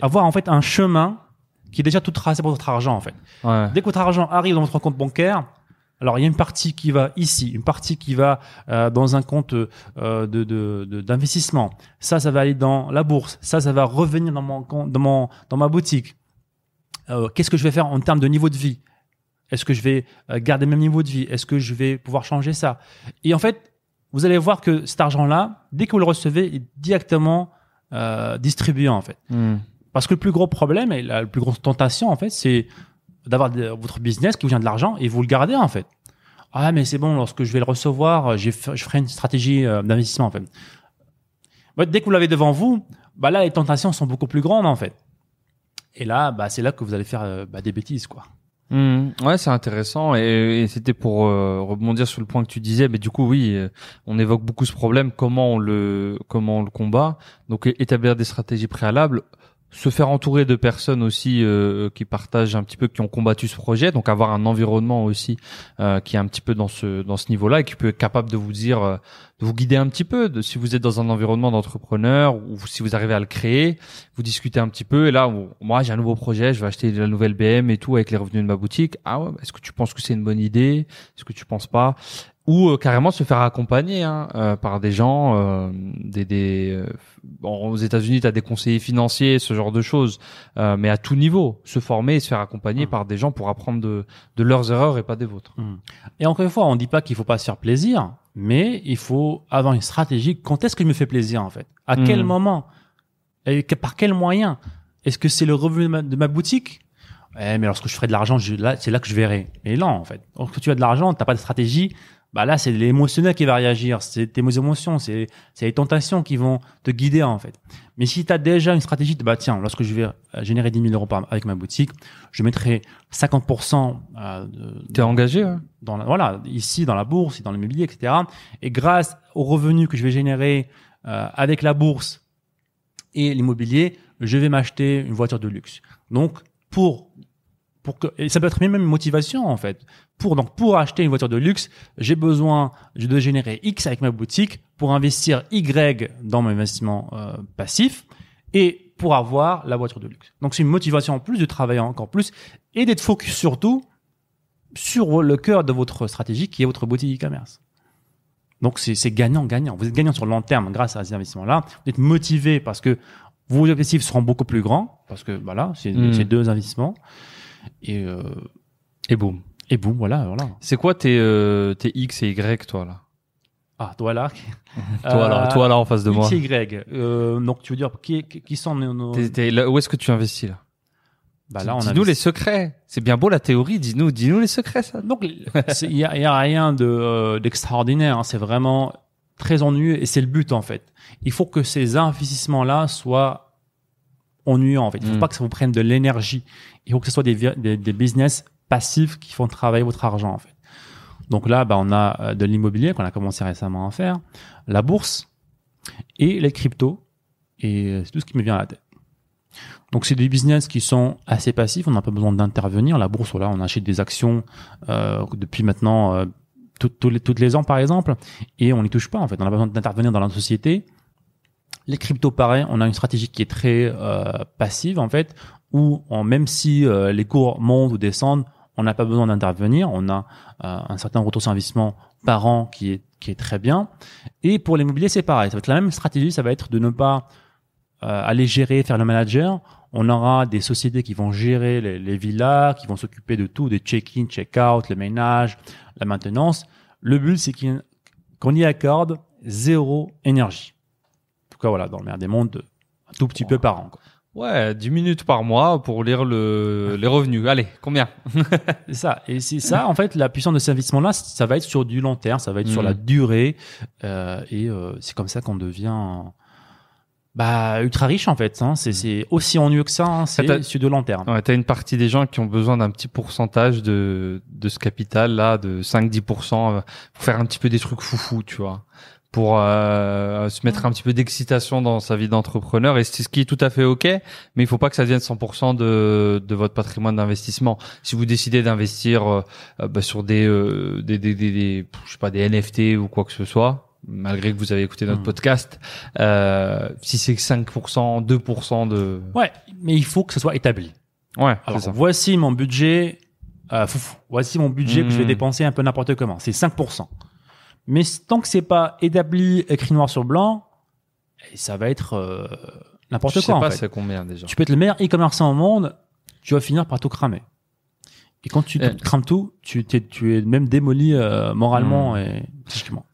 avoir en fait un chemin qui est déjà tout tracé pour votre argent en fait Ouais. Dès que votre argent arrive dans votre compte bancaire, alors il y a une partie qui va ici, une partie qui va euh, dans un compte euh, de de- de- d'investissement. ça, ça va aller dans la bourse. Ça, ça va revenir dans mon compte, dans mon dans ma boutique. Euh, Qu'est-ce que je vais faire en termes de niveau de vie? Est-ce que je vais euh, garder le même niveau de vie? Est-ce que je vais pouvoir changer ça? Et en fait, vous allez voir que cet argent-là, dès que vous le recevez, est directement euh, distribué en fait. Hmm. Parce que le plus gros problème et la, plus grosse tentation, en fait, c'est d'avoir votre business qui vous vient de l'argent et vous le gardez, en fait. Ah, mais c'est bon, lorsque je vais le recevoir, fait- je ferai une stratégie euh, d'investissement, en fait. Ouais, dès que vous l'avez devant vous, bah là, les tentations sont beaucoup plus grandes, en fait. Et là, bah, c'est là que vous allez faire euh, bah, des bêtises, quoi. Hmm. Ouais, c'est intéressant et, c'était pour euh, rebondir sur le point que tu disais. Mais du coup, oui, euh, on évoque beaucoup ce problème. Comment on le comment on le combat Donc, établir des stratégies préalables, se faire entourer de personnes aussi euh, qui partagent un petit peu, qui ont combattu ce projet. Donc, avoir un environnement aussi euh, qui est un petit peu dans ce dans ce niveau-là et qui peut être capable de vous dire, euh, de vous guider un petit peu. De, si vous êtes dans un environnement d'entrepreneur ou si vous arrivez à le créer, vous discutez un petit peu et là moi j'ai un nouveau projet je vais acheter la nouvelle BM et tout avec les revenus de ma boutique ah ouais est-ce que tu penses que c'est une bonne idée? Est-ce que tu penses pas? Ou euh, carrément se faire accompagner hein, euh, par des gens euh, des, des euh, bon, aux États-Unis tu as des conseillers financiers ce genre de choses euh, mais à tout niveau se former et se faire accompagner Mhm. par des gens pour apprendre de, de leurs erreurs et pas des vôtres Et encore une fois, on dit pas qu'il faut pas se faire plaisir, mais il faut avoir une stratégie. Quand est-ce que je me fais plaisir, en fait? À Mhm. quel moment? Et par quel moyen? Est-ce que c'est le revenu de ma, de ma boutique? Eh, mais lorsque je ferai de l'argent, là, c'est là que je verrai. Et non, en fait. Lorsque tu as de l'argent, t'as pas de stratégie. Bah là, c'est l'émotionnel qui va réagir. C'est tes émotions, c'est c'est les tentations qui vont te guider, en fait. Mais si tu as déjà une stratégie, de, bah tiens, lorsque je vais euh, générer 10 000 euros par, avec ma boutique, je mettrai 50% euh, de, t'es engagé hein dans la- voilà ici dans la bourse, dans l'immobilier, etc. Et grâce aux revenus que je vais générer euh, avec la bourse et l'immobilier, je vais m'acheter une voiture de luxe. Donc pour pour que et ça peut être même une motivation en fait. Pour donc pour acheter une voiture de luxe, j'ai besoin de générer X avec ma boutique pour investir Y dans mon investissement euh, passif et pour avoir la voiture de luxe. Donc c'est une motivation en plus de travailler encore plus et d'être focus surtout sur le cœur de votre stratégie qui est votre boutique e-commerce. Donc c'est gagnant-gagnant. Vous êtes gagnant sur le long terme grâce à ces investissements-là. Vous êtes motivé parce que vos objectifs seront beaucoup plus grands parce que voilà, c'est Mm. c'est deux investissements et euh, Et boum. et boum, voilà, voilà. C'est quoi tes, euh, tes X et Y, toi, là? Ah, toi là. Toi, là, toi, là, en face de moi. X, Y. Euh, donc tu veux dire qui, qui sont nos, nos- T'es- t'es- là, où est-ce que tu investis, là? Bah là on a Dis-nous les secrets. C'est bien beau, la théorie. Dis-nous, dis-nous les secrets, ça. Donc, il y a, il y a rien de euh, d'extraordinaire. hein. C'est vraiment très ennuyeux et c'est le but en fait. Il faut que ces investissements-là soient ennuyants en fait. Il faut Mm. pas que ça vous prenne de l'énergie. Il faut que ce soit des, business passifs qui font travailler votre argent. Donc là, bah, on a euh, de l'immobilier qu'on a commencé récemment à faire, la bourse et les cryptos. Et euh, c'est tout ce qui me vient à la tête. Donc c'est des business qui sont assez passifs, on n'a pas besoin d'intervenir. La bourse, on achète des actions euh, depuis maintenant euh, les, toutes les ans par exemple, et on n'y touche pas en fait. On a pas besoin d'intervenir dans la société. Les cryptos, pareil, on a une stratégie qui est très passive en fait, où on- même si euh, les cours montent ou descendent, on n'a pas besoin d'intervenir. On a euh, un certain retour sur investissement par an qui est qui est très bien. Et pour l'immobilier, c'est pareil. Ça va être la même stratégie. Ça va être de ne pas euh, aller gérer, faire le manager. On aura des sociétés qui vont gérer les, les villas, qui vont s'occuper de tout, des check-in, check-out, le ménage, la maintenance. Le but, c'est qu'on y accorde zéro énergie. En tout cas, voilà, dans le meilleur des mondes, un tout petit peu par an. quoi. Ouais, 10 minutes par mois pour lire le, les revenus. Allez, combien C'est ça. Et c'est ça, en fait, la puissance de cet investissement-là, ça va être sur du long terme, ça va être sur la durée. euh, et euh, c'est comme ça qu'on devient bah, ultra riche, en fait. Hein. C'est, c'est aussi ennuyeux que ça, hein. Attends. c'est sur de long terme. Ouais, t'as une partie des gens qui ont besoin d'un petit pourcentage de, de ce capital là, de 5-10% euh, pour faire un petit peu des trucs foufou, tu vois, pour euh, se mettre un petit peu d'excitation dans sa vie d'entrepreneur. Et c'est ce qui est tout à fait ok, mais il faut pas que ça devienne 100% de, de votre patrimoine d'investissement. Si vous décidez d'investir euh, euh, bah, sur des, euh, des, des, des, des- je sais pas, des NFT ou quoi que ce soit. Malgré que vous avez écouté notre Mhm. podcast, euh, si c'est 5%, 2% de, Ouais, mais il faut que ce soit établi. ouais, c'est Alors, ça. voici mon budget, euh, foufou. voici mon budget que je vais Mhm. dépenser un peu n'importe comment. C'est 5%. Mais tant que c'est pas établi, écrit noir sur blanc, eh, ça va être euh, n'importe Je quoi sais en pas c'est combien déjà. Tu peux être le meilleur e-commerçant au monde, tu vas finir par tout cramer. Et quand tu Eh. crames tout, tu, t'es- tu es même démoli euh, moralement Hmm. et psychiquement.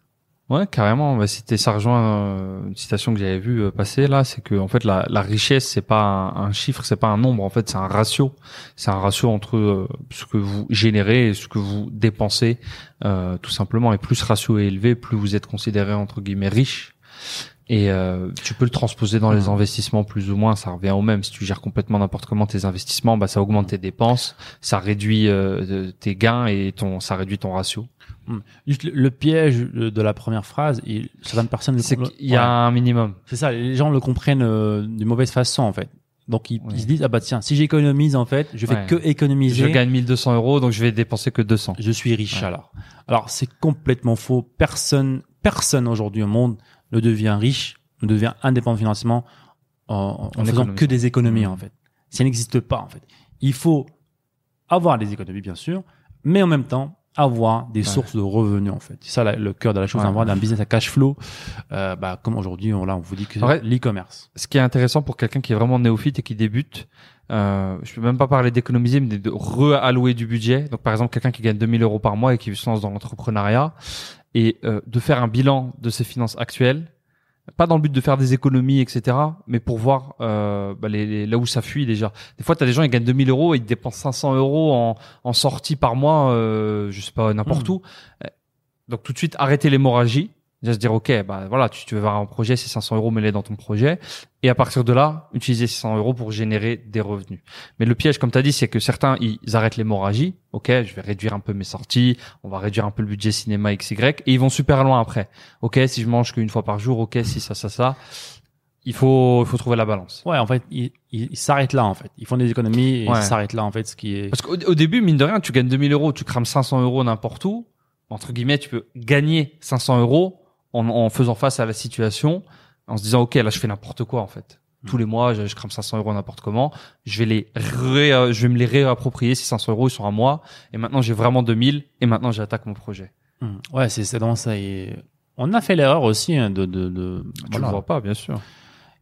Ouais, carrément. Bah, c'était ça rejoint euh, une citation que j'avais vue euh, passer là, c'est que en fait la, la richesse c'est pas un, un chiffre, c'est pas un nombre. En fait, c'est un ratio. C'est un ratio entre euh, ce que vous générez et ce que vous dépensez, euh, tout simplement. Et plus ce ratio est élevé, plus vous êtes considéré entre guillemets riche. Et euh, tu peux le transposer dans les Mhm. investissements plus ou moins, ça revient au même. Si tu gères complètement n'importe comment tes investissements, bah ça augmente tes dépenses, ça réduit euh, tes gains et ton ça réduit ton ratio. Juste le, piège de, la première phrase, et certaines personnes, C'est qu'il y a Ouais. un minimum. c'est ça, les gens le comprennent euh, d'une mauvaise façon en fait. Donc ils, Ouais. ils se disent ah bah tiens, si j'économise en fait, je fais Ouais. que économiser. Je gagne 1200 euros, donc je vais dépenser que 200. je suis riche Ouais. alors. Alors c'est complètement faux. Personne, personne aujourd'hui au monde ne devient riche, ne devient indépendant financièrement en, en En faisant que des économies Mmh. en fait. Ça n'existe pas en fait. Il faut avoir des économies bien sûr, mais en même temps avoir des Ouais. sources de revenus en fait. C'est ça la- le cœur de la chose Ouais. vrai d'un business à cash flow. Euh, bah, comme aujourd'hui on, là, on vous dit que l'e-commerce. Ce qui est intéressant pour quelqu'un qui est vraiment néophyte et qui débute, euh, je peux même pas parler d'économiser, mais de réallouer du budget. Donc, par exemple, quelqu'un qui gagne 2000 euros par mois et qui se lance dans l'entrepreneuriat et euh, de faire un bilan de ses finances actuelles, pas dans le but de faire des économies, etc., mais pour voir euh, bah, les, les- là où ça fuit déjà. Des fois, tu as des gens qui gagnent 2000 euros et ils dépensent 500 euros en, en sortie par mois, euh, je sais pas, n'importe Mhm. où. Euh, Donc, tout de suite, arrêter l'hémorragie. Déjà se dire, OK, bah voilà, tu, tu veux voir un projet, c'est 500 euros, mets-les dans ton projet. Et à partir de là, utiliser ces 100 euros pour générer des revenus. Mais le piège, comme tu as dit, c'est que certains, ils arrêtent l'hémorragie. OK, je vais réduire un peu mes sorties, on va réduire un peu le budget cinéma XY, et ils vont super loin après. OK, si je mange qu'une fois par jour, OK, si ça, ça, ça. Il faut, il faut trouver la balance. Ouais, en fait, ils s'arrêtent là en fait. Ils font des économies et Ouais. ils s'arrêtent là en fait, ce qui est. Parce qu'au au début, mine de rien, tu gagnes 2000 euros, tu crames 500 euros n'importe où. Entre guillemets, tu peux gagner 500 euros en, en faisant face à la situation, en se disant, OK, là, je fais n'importe quoi, en fait. Tous les mois, je, je crame 500 euros n'importe comment. Je vais les ré- je vais me les réapproprier. Ces 500 euros, ils sont à moi. Et maintenant, j'ai vraiment 2000. Et maintenant, j'attaque mon projet. Hum. Ouais, c'est c'est dans ça. Et on a fait l'erreur aussi hein, de, de, de Tu voilà. le vois pas, bien sûr.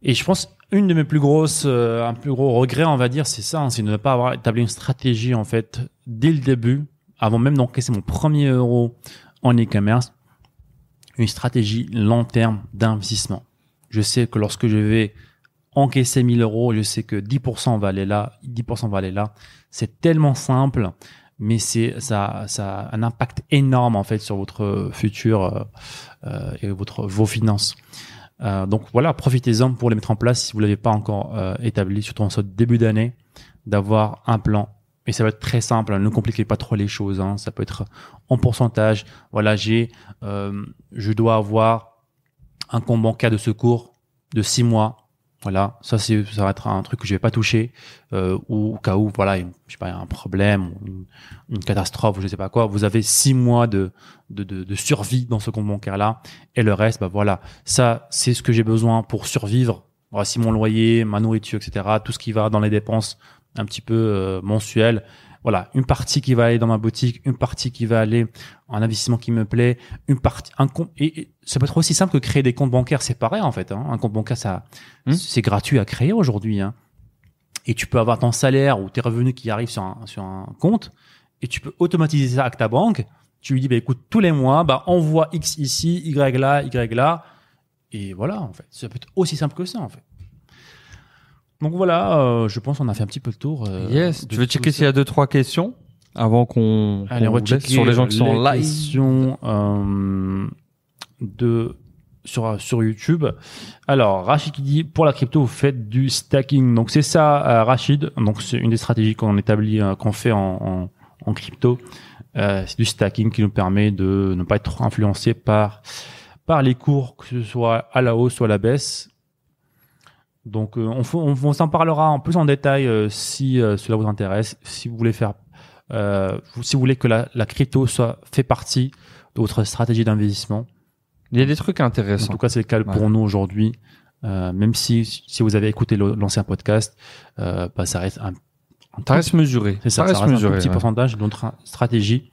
Et je pense une de mes plus grosses, euh, un plus gros regret, on va dire, c'est ça, hein, c'est de ne pas avoir établi une stratégie en fait dès le début, avant même d'encaisser mon premier euro en e-commerce, une stratégie long terme d'investissement. Je sais que lorsque je vais encaisser 1000 euros, je sais que 10% va aller là, 10% va aller là. C'est tellement simple, mais c'est ça, ça a un impact énorme en fait sur votre futur euh, euh, et votre vos finances. Euh, donc voilà, profitez-en pour les mettre en place si vous l'avez pas encore établi, surtout en ce début d'année, d'avoir un plan. Et ça va être très simple, hein, ne compliquez pas trop les choses. hein. Ça peut être en pourcentage. Voilà, j'ai, euh, je dois avoir un compte bancaire de secours de six mois. Voilà, ça c'est, ça va être un truc que je vais pas toucher euh, ou au cas où voilà, je sais pas, un problème, une, une catastrophe, ou je sais pas quoi. Vous avez six mois de de, de, de survie dans ce compte bancaire là, et le reste, bah voilà, ça c'est ce que j'ai besoin pour survivre. Voilà, si mon loyer, ma nourriture, etc., tout ce qui va dans les dépenses un petit peu euh, mensuelles. Voilà, une partie qui va aller dans ma boutique, une partie qui va aller en investissement qui me plaît, une partie, un compte. Et, et ça peut être aussi simple que créer des comptes bancaires séparés en fait. Hein. Un compte bancaire, ça, Hmm. c'est gratuit à créer aujourd'hui. Hein. Et tu peux avoir ton salaire ou tes revenus qui arrivent sur un, sur un compte, et tu peux automatiser ça avec ta banque. Tu lui dis, bah écoute, tous les mois, bah envoie X ici, Y là, Y là, et voilà en fait. Ça peut être aussi simple que ça en fait. Donc voilà, euh, je pense qu'on a fait un petit peu le tour. euh, yes. de Tu veux tout checker ça. s'il y a deux trois questions avant qu'on Allez, qu'on on va vous laisse checker sur les gens qui sont live. questions euh, de sur sur YouTube. Alors Rachid qui dit pour la crypto vous faites du stacking. Donc c'est ça euh, Rachid. Donc c'est une des stratégies qu'on établit euh, qu'on fait en, en, en crypto. Euh, c'est du stacking qui nous permet de ne pas être trop influencé par par les cours que ce soit à la hausse ou à la baisse. Donc euh, on, f- on, on s'en parlera en plus en détail euh, si euh, cela vous intéresse. Si vous voulez faire si vous voulez que la, la crypto soit fait partie de votre stratégie d'investissement. Il y a des trucs En intéressants. tout cas, c'est le cas pour nous aujourd'hui. Euh, même si si vous avez écouté l'ancien podcast, euh, bah, ça reste un, un Ça reste mesuré. c'est ça, reste ça reste un tout petit ouais. pourcentage de notre stratégie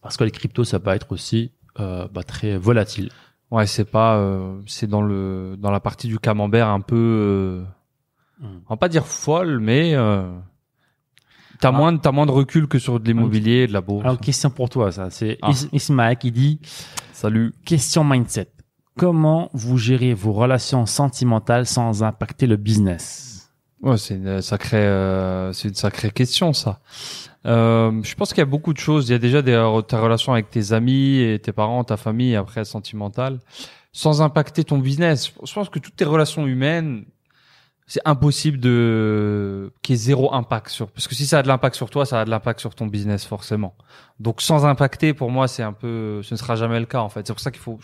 parce que les cryptos, ça peut être aussi euh, bah, très volatile. Ouais, c'est pas, euh, c'est dans le dans la partie du camembert un peu, euh, Mm. on va pas dire folle, mais euh, t'as Ah. moins de- t'as moins de recul que sur de l'immobilier, de la bourse. Alors, question pour toi, ça, c'est Ah. Is- Ismaël qui dit Salut. question mindset. Comment vous gérez vos relations sentimentales sans impacter le business? Ouais, c'est une sacrée, euh, c'est une sacrée question ça. Euh, je pense qu'il y a beaucoup de choses. Il y a déjà des, ta relation avec tes amis et tes parents, ta famille, après sentimentale, sans impacter ton business. Je pense que toutes tes relations humaines, c'est impossible de qu'il y ait zéro impact sur. Parce que si ça a de l'impact sur toi, ça a de l'impact sur ton business forcément. Donc sans impacter, pour moi, c'est un peu, ce ne sera jamais le cas en fait. C'est pour ça qu'il faut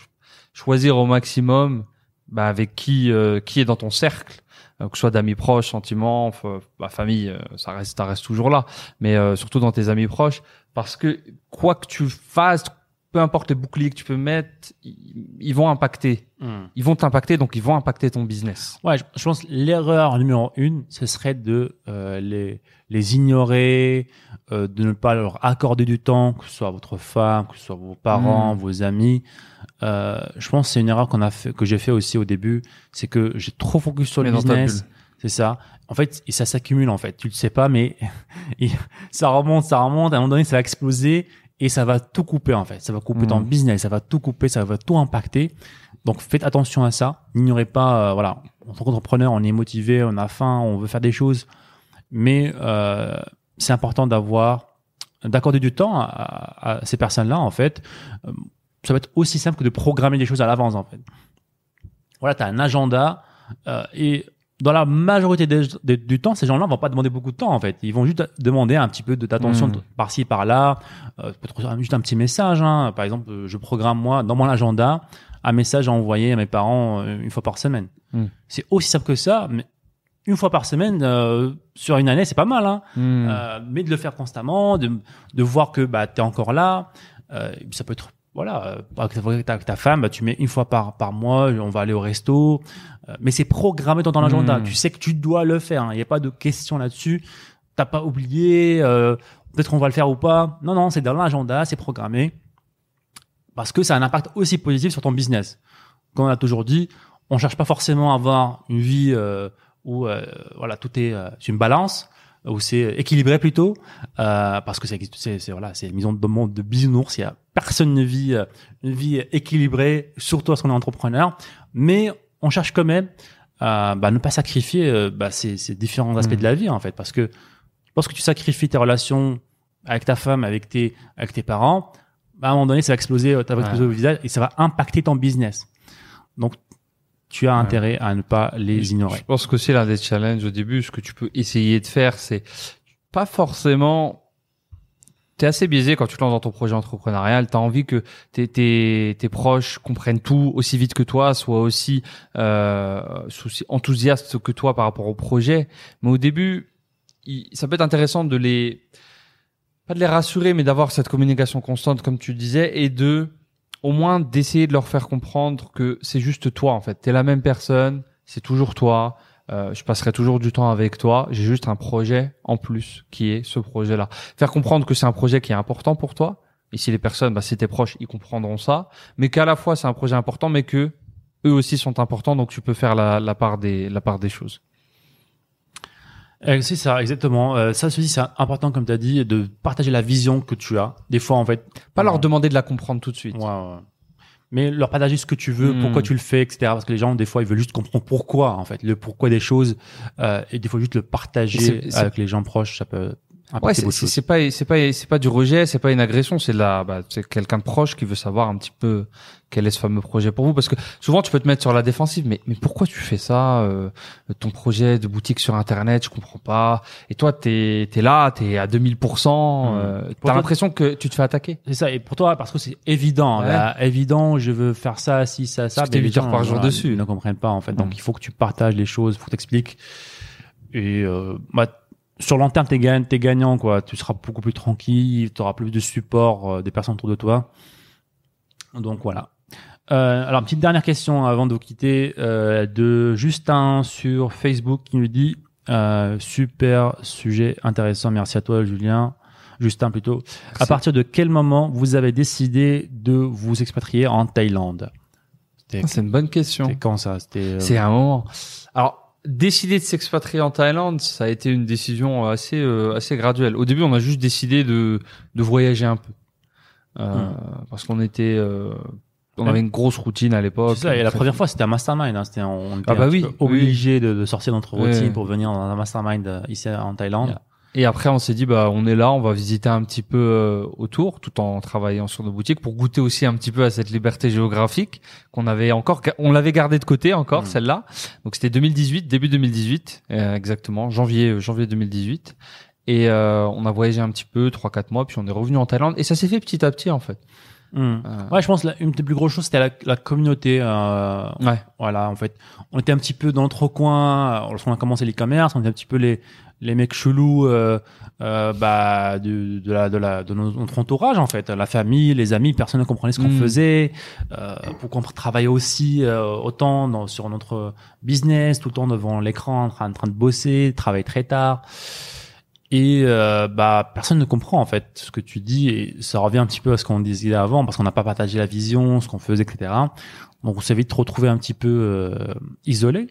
choisir au maximum bah, avec qui euh, qui est dans ton cercle que ce soit d'amis proches, sentiments, bah, famille, euh, ça reste, ça reste toujours là, mais euh, surtout dans tes amis proches, parce que quoi que tu fasses, peu importe les boucliers que tu peux mettre, ils, vont impacter, ils vont t'impacter, donc ils vont impacter ton business. Ouais, je, je pense que l'erreur numéro une, ce serait de euh, les, les ignorer, euh, de ne pas leur accorder du temps, que ce soit votre femme, que ce soit vos parents, Mm. vos amis. Euh, je pense que c'est une erreur qu'on a fait, que j'ai fait aussi au début, c'est que j'ai trop focus sur Mais le business. C'est ça. En fait, et ça s'accumule en fait. Tu le sais pas, mais ça remonte, ça remonte. À un moment donné, ça va exploser et ça va tout couper en fait. Ça va couper Mm. ton business, ça va tout couper, ça va tout impacter. Donc faites attention à ça. N'ignorez pas, euh, voilà, en tant qu'entrepreneur, on est motivé, on a faim, on veut faire des choses, mais euh, c'est important d'avoir, d'accorder du temps à, à- à ces personnes-là en fait. Ça va être aussi simple que de programmer des choses à l'avance en fait. Voilà, tu as un agenda euh, et dans la majorité des- des- du temps, ces gens-là vont pas demander beaucoup de temps en fait. Ils vont juste demander un petit peu de d'attention Mm. de- par-ci par-là, euh, peut-être juste un petit message. Hein. Par exemple, euh, je programme moi dans mon agenda un message à envoyer à mes parents euh, une fois par semaine. Mm. C'est aussi simple que ça, mais une fois par semaine euh, sur une année, c'est pas mal. Hein. Hmm. Euh, mais de le faire constamment, de, de voir que bah, tu es encore là. Euh, ça peut être, voilà, euh, avec ta, femme, tu mets une fois par, par mois, on va aller au resto. Euh, mais c'est programmé dans ton agenda. Mm. Tu sais que tu dois le faire. hein. Il n'y a pas de question là-dessus. T'as pas oublié. euh, Peut-être qu'on va le faire ou pas. Non, non, c'est dans l'agenda, c'est programmé. parce que ça a un impact aussi positif sur ton business. Comme on a toujours dit, on cherche pas forcément à avoir une vie euh, où euh, voilà tout est euh, une balance où c'est équilibré plutôt euh, parce que c'est c'est voilà c'est une maison de monde de bisounours il y a personne ne vit euh, une vie équilibrée surtout lorsqu'on est entrepreneur. Mais on cherche quand même à bah, ne pas sacrifier euh, bah, ces, ces différents aspects de la vie en fait. Parce que lorsque tu sacrifies tes relations avec ta femme avec tes avec tes parents bah, à un moment donné ça va exploser euh, ça va Ouais. exploser au visage et ça va impacter ton business. Donc tu as intérêt à ne pas les Je ignorer pense que c'est l'un des challenges au début. Ce que tu peux essayer de faire, c'est pas forcément. T'es assez biaisé quand tu te lances dans ton projet entrepreneurial. T'as envie que tes, tes, tes proches comprennent tout aussi vite que toi, soient aussi, euh, enthousiastes que toi par rapport au projet. Mais au début, il- ça peut être intéressant de les pas de les rassurer, mais d'avoir cette communication constante, comme tu disais, et de au moins d'essayer de leur faire comprendre que c'est juste toi en fait. T'es la même personne, c'est toujours toi. Euh, je passerai toujours du temps avec toi. J'ai juste un projet en plus qui est ce projet-là. Faire comprendre que c'est un projet qui est important pour toi. Et si les personnes, bah, c'est tes proches, ils comprendront ça. Mais qu'à la fois c'est un projet important, mais que eux aussi sont importants. Donc tu peux faire la, la part des la part des choses. Euh, C'est ça, exactement. Euh, ça aussi, c'est important, comme tu as dit, de partager la vision que tu as. Des fois, en fait, Pas leur demander de la comprendre tout de suite. Ouais, ouais. Mais leur partager ce que tu veux, Hmm. pourquoi tu le fais, etc. Parce que les gens, des fois, ils veulent juste comprendre pourquoi, en fait, le pourquoi des choses. Euh, et des fois, juste le partager avec les gens proches, ça peut Ouais, c'est pas c'est pas c'est pas du rejet, c'est pas une agression, c'est de la bah, c'est quelqu'un de proche qui veut savoir un petit peu quel est ce fameux projet pour vous parce que souvent tu peux te mettre sur la défensive mais mais pourquoi tu fais ça euh, ton projet de boutique sur internet, je comprends pas et toi t'es t'es là, t'es à 2000%, Mhm. euh, Pour t'as toi- l'impression que tu te fais attaquer. C'est ça. Et pour toi, parce que c'est évident, Ouais. là, évident, je veux faire ça, si, ça, ça. Les huit heures gens, par jour voilà, dessus. Ils ne comprennent pas, en fait. Donc, Mm. il faut que tu partages les choses, il faut que tu expliques. Et, euh, bah, sur long terme, t'es gagnant, t'es gagnant, quoi. Tu seras beaucoup plus tranquille, tu auras plus de support euh, des personnes autour de toi. Donc, voilà. Euh, alors, petite dernière question avant de vous quitter, euh, de Justin sur Facebook qui nous dit, super sujet intéressant. Merci à toi, Julien. Justin plutôt. À partir de quel moment vous avez décidé de vous expatrier en Thaïlande? Ah, C'est une bonne question. c'était quand ça? C'était C'est un moment. Décider de s'expatrier en Thaïlande, ça a été une décision assez euh, assez graduelle. Au début, on a juste décidé de de voyager un peu euh, parce qu'on était euh, on avait une grosse routine à l'époque. c'est ça. Et la première fois, c'était un mastermind. Hein. C'était on était Ah bah oui, oui. obligé de, de sortir de notre routine pour venir dans un mastermind euh, ici en Thaïlande. Yeah. Et après, on s'est dit, bah, on est là, on va visiter un petit peu euh, autour, tout en travaillant sur nos boutiques, pour goûter aussi un petit peu à cette liberté géographique qu'on avait encore, on l'avait gardé de côté encore, Mm. celle-là. Donc c'était 2018, début 2018, euh, exactement, janvier, euh, janvier 2018. Et euh, on a voyagé un petit peu, trois, quatre mois, puis on est revenu en Thaïlande. Et ça s'est fait petit à petit, en fait. Euh, Ouais, je pense la- une des plus grosses choses, c'était la, la communauté. Euh, ouais. Voilà, en fait, on était un petit peu dans notre coin. euh, Lorsqu'on a commencé l'e-commerce, on était un petit peu les les mecs chelous, euh, euh, bah, de, de la de la de notre entourage en fait, la famille, les amis, personne ne comprenait ce qu'on Mm. faisait. Euh, pourquoi on travaillait aussi euh, autant dans, sur notre business, tout le temps devant l'écran, en train, en train de bosser, travailler très tard. Et euh, bah personne ne comprend en fait ce que tu dis et ça revient un petit peu à ce qu'on disait avant parce qu'on n'a pas partagé la vision, ce qu'on faisait, etc. Donc on s'est vite retrouvé un petit peu euh, isolé.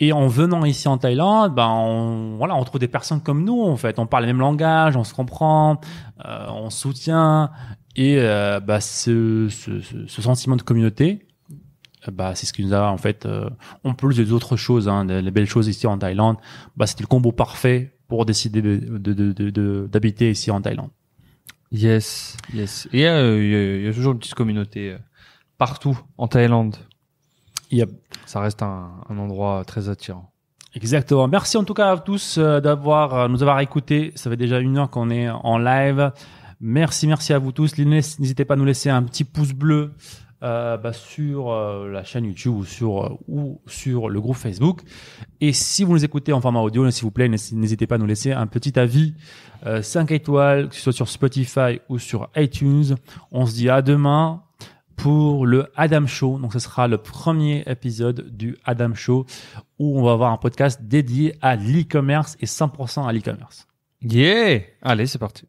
Et en venant ici en Thaïlande, ben on, voilà, on trouve des personnes comme nous en fait. On parle le même langage, on se comprend, euh, on soutient et euh, bah ce, ce, ce, sentiment de communauté, bah c'est ce qui nous a en fait, euh, en plus des autres choses, hein, les belles choses ici en Thaïlande, bah c'était le combo parfait pour décider de de de de- de- d'habiter ici en Thaïlande. Yes, yes. Et euh, il y, a- il y a toujours une petite communauté euh, partout en Thaïlande. Il y a Ça reste un, un endroit très attirant. Exactement. Merci en tout cas à tous euh, d'avoir euh, nous avoir écoutés. Ça fait déjà une heure qu'on est en live. Merci, merci à vous tous. N'hésitez pas à nous laisser un petit pouce bleu euh, bah, sur euh, la chaîne YouTube ou sur ou sur le groupe Facebook. Et si vous nous écoutez en format audio, s'il vous plaît, n'hésitez pas à nous laisser un petit avis, euh, 5 étoiles, que ce soit sur Spotify ou sur iTunes. On se dit à demain pour le Adam Show. Donc ce sera le premier épisode du Adam Show où on va avoir un podcast dédié à l'e-commerce et 100% à l'e-commerce. Yeah Allez, c'est parti.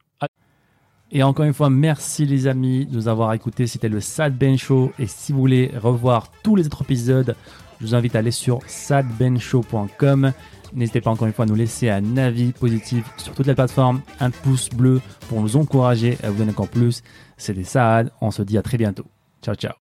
Et encore une fois, merci les amis de nous avoir écoutés. C'était le Sad Ben Show. Et si vous voulez revoir tous les autres épisodes, je vous invite à aller sur sadbenshow.com. N'hésitez pas encore une fois à nous laisser un avis positif sur toutes les plateformes, un pouce bleu pour nous encourager à vous donner encore plus. C'était Saad. On se dit à très bientôt. Ciao, ciao.